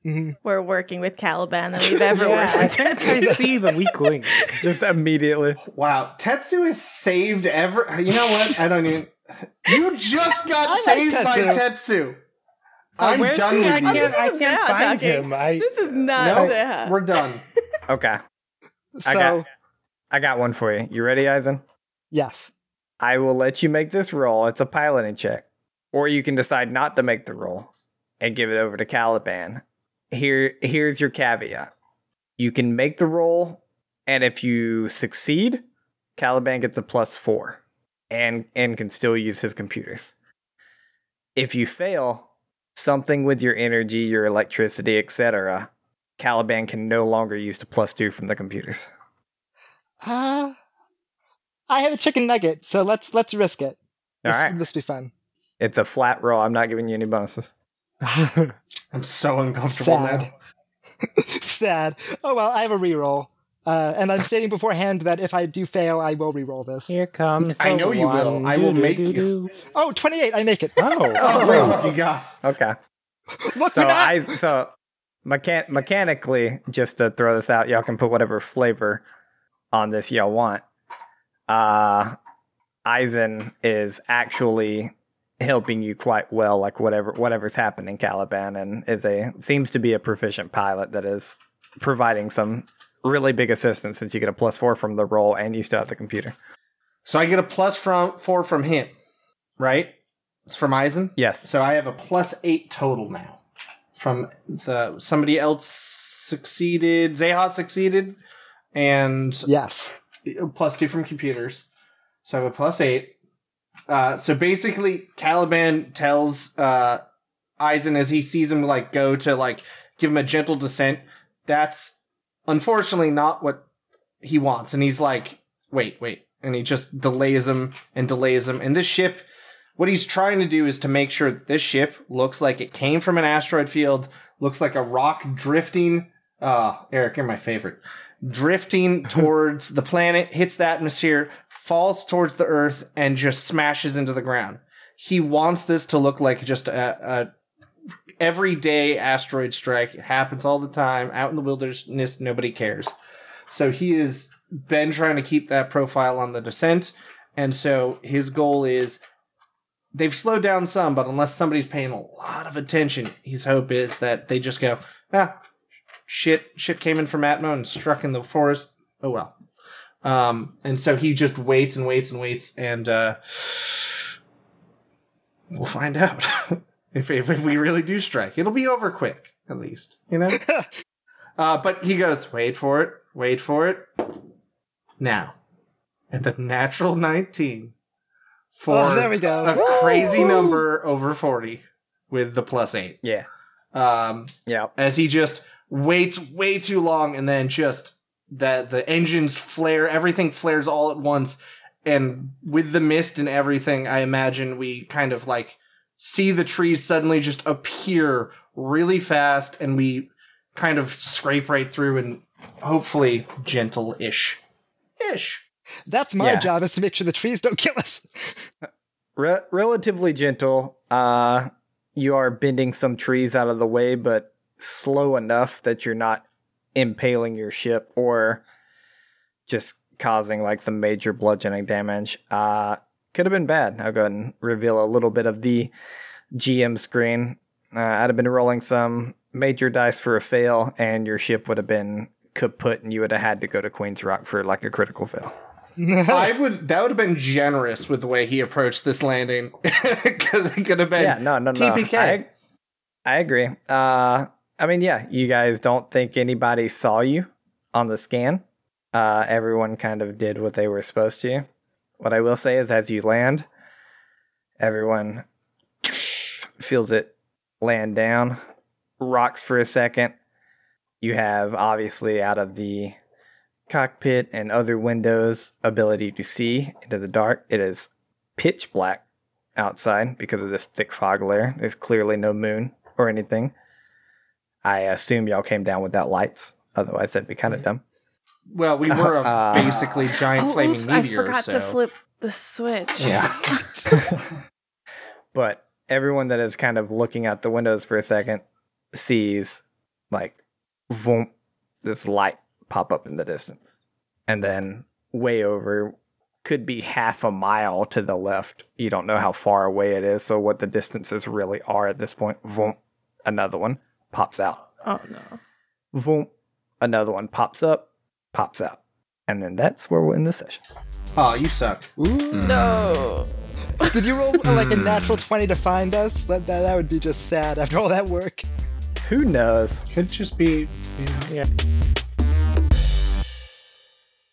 [SPEAKER 3] Mhm.
[SPEAKER 5] we're working with Caliban than we've ever
[SPEAKER 4] Yeah,
[SPEAKER 5] worked
[SPEAKER 4] I
[SPEAKER 5] with
[SPEAKER 4] can't
[SPEAKER 5] Tetsu.
[SPEAKER 4] quite see the weak link.
[SPEAKER 2] Just immediately.
[SPEAKER 1] Wow, Tetsu is saved ever. You know what? I don't even. You just got
[SPEAKER 3] like
[SPEAKER 1] saved by
[SPEAKER 3] Tetsu.
[SPEAKER 1] Tetsu. I'm
[SPEAKER 4] Where's
[SPEAKER 1] done
[SPEAKER 4] he?
[SPEAKER 1] with
[SPEAKER 4] I
[SPEAKER 1] you.
[SPEAKER 4] can't,
[SPEAKER 5] This
[SPEAKER 4] I can't
[SPEAKER 5] Zeha
[SPEAKER 4] find
[SPEAKER 5] talking.
[SPEAKER 4] him. I,
[SPEAKER 5] This is not
[SPEAKER 1] No, we're done.
[SPEAKER 2] Okay.
[SPEAKER 3] so
[SPEAKER 2] I got I got one for you. You ready, Eisen?
[SPEAKER 3] yes
[SPEAKER 2] I will let you make this roll. It's a piloting check. Or you can decide not to make the roll and give it over to Caliban. Here here's your caveat. You can make the roll, and if you succeed, Caliban gets a plus four and and can still use his computers. If you fail, something with your energy, your electricity, etc., Caliban can no longer use the plus two from the computers.
[SPEAKER 3] uh I have a chicken nugget so let's let's risk it
[SPEAKER 2] All
[SPEAKER 3] this,
[SPEAKER 2] right.
[SPEAKER 3] this will be fun
[SPEAKER 2] It's a flat roll. I'm not giving you any bonuses.
[SPEAKER 1] I'm so uncomfortable
[SPEAKER 3] Sad.
[SPEAKER 1] now.
[SPEAKER 3] sad oh well I have a reroll uh, and I'm stating beforehand that if I do fail I will reroll this
[SPEAKER 4] Here comes.
[SPEAKER 1] I
[SPEAKER 4] the
[SPEAKER 1] know you will. I will make you.
[SPEAKER 3] Oh 28 I make it
[SPEAKER 4] Oh,
[SPEAKER 1] Oh, fuck you got.
[SPEAKER 2] Okay.
[SPEAKER 3] look
[SPEAKER 2] So I so mechan- mechanically, just to throw this out, y'all can put whatever flavor on this y'all want. Uh Eisen is actually helping you quite well, like whatever whatever's happening, Caliban, and is a seems to be a proficient pilot that is providing some really big assistance since you get a plus four from the roll and you still have the computer.
[SPEAKER 1] So I get a plus from four from him, right? It's from Eisen.
[SPEAKER 2] Yes.
[SPEAKER 1] So I have a plus eight total now. From the somebody else succeeded, Zeha succeeded, and
[SPEAKER 3] yes
[SPEAKER 1] plus two from computers. So I have a plus eight. Uh, so basically, Caliban tells uh, Eisen as he sees him like go to like give him a gentle descent. That's unfortunately not what he wants, and he's like, "Wait, wait," and he just delays him and delays him. And this ship, what he's trying to do is to make sure that this ship looks like it came from an asteroid field, looks like a rock drifting. Uh, Eric, you're my favorite drifting towards the planet, hits the atmosphere, falls towards the Earth, and just smashes into the ground. He wants this to look like just a, a everyday asteroid strike. It happens all the time out in the wilderness. Nobody cares. So he has been trying to keep that profile on the descent, and so his goal is. They've slowed down some, but unless somebody's paying a lot of attention, his hope is that they just go, ah, shit shit came in from Atmo and struck in the forest. Oh well. Um, and so he just waits and waits and waits, and uh, we'll find out if, if if we really do strike. It'll be over quick, at least, you know. uh, but he goes, wait for it, wait for it. Now, and a natural nineteen for
[SPEAKER 3] oh there we go
[SPEAKER 1] a crazy number over forty with the plus eight.
[SPEAKER 2] Yeah.
[SPEAKER 1] Um,
[SPEAKER 2] Yeah.
[SPEAKER 1] as he just waits way too long and then just that the engines flare, everything flares all at once, and with the mist and everything, I imagine we kind of like see the trees suddenly just appear really fast, and we kind of scrape right through and hopefully gentle-ish, ish.
[SPEAKER 3] That's my
[SPEAKER 2] Yeah.
[SPEAKER 3] job is to make sure the trees don't kill us.
[SPEAKER 2] Re- relatively gentle. Uh, you are bending some trees out of the way, but slow enough that you're not impaling your ship or just causing like some major bludgeoning damage. Uh, could have been bad. I'll go ahead and reveal a little bit of the GM screen. Uh, I'd have been rolling some major dice for a fail, and your ship would have been kaput, and you would have had to go to Queen's Rock for like a critical fail.
[SPEAKER 1] I would that would have been generous with the way he approached this landing because it could have been
[SPEAKER 2] yeah, no, no, no.
[SPEAKER 1] TPK.
[SPEAKER 2] I, I agree. Uh, I mean, yeah, you guys don't think anybody saw you on the scan. Uh, everyone kind of did what they were supposed to. What I will say is, as you land, everyone feels it land down, rocks for a second. You have obviously out of the cockpit and other windows ability to see into the dark. It is pitch black outside because of this thick fog layer. There's clearly no moon or anything. I assume y'all came down without lights. Otherwise, that'd be kind of dumb.
[SPEAKER 1] Well, we were a
[SPEAKER 2] Uh,
[SPEAKER 1] basically giant
[SPEAKER 5] Oh,
[SPEAKER 1] flaming
[SPEAKER 5] oops! I forgot
[SPEAKER 1] so.
[SPEAKER 5] to flip the switch.
[SPEAKER 2] Yeah. but everyone that is kind of looking out the windows for a second sees like voom, this light pop up in the distance. And then way over could be half a mile to the left. You don't know how far away it is, so what the distances really are at this point. Voom, another one pops out.
[SPEAKER 5] Oh no.
[SPEAKER 2] Voom, another one pops up, pops out. And then that's where we'll end the session.
[SPEAKER 1] Oh, you suck.
[SPEAKER 3] Ooh.
[SPEAKER 5] No.
[SPEAKER 3] Did you roll uh, like a natural 20 to find us? That, that, that would be just sad after all that work.
[SPEAKER 2] Who knows?
[SPEAKER 1] Could just be, you know.
[SPEAKER 4] Yeah.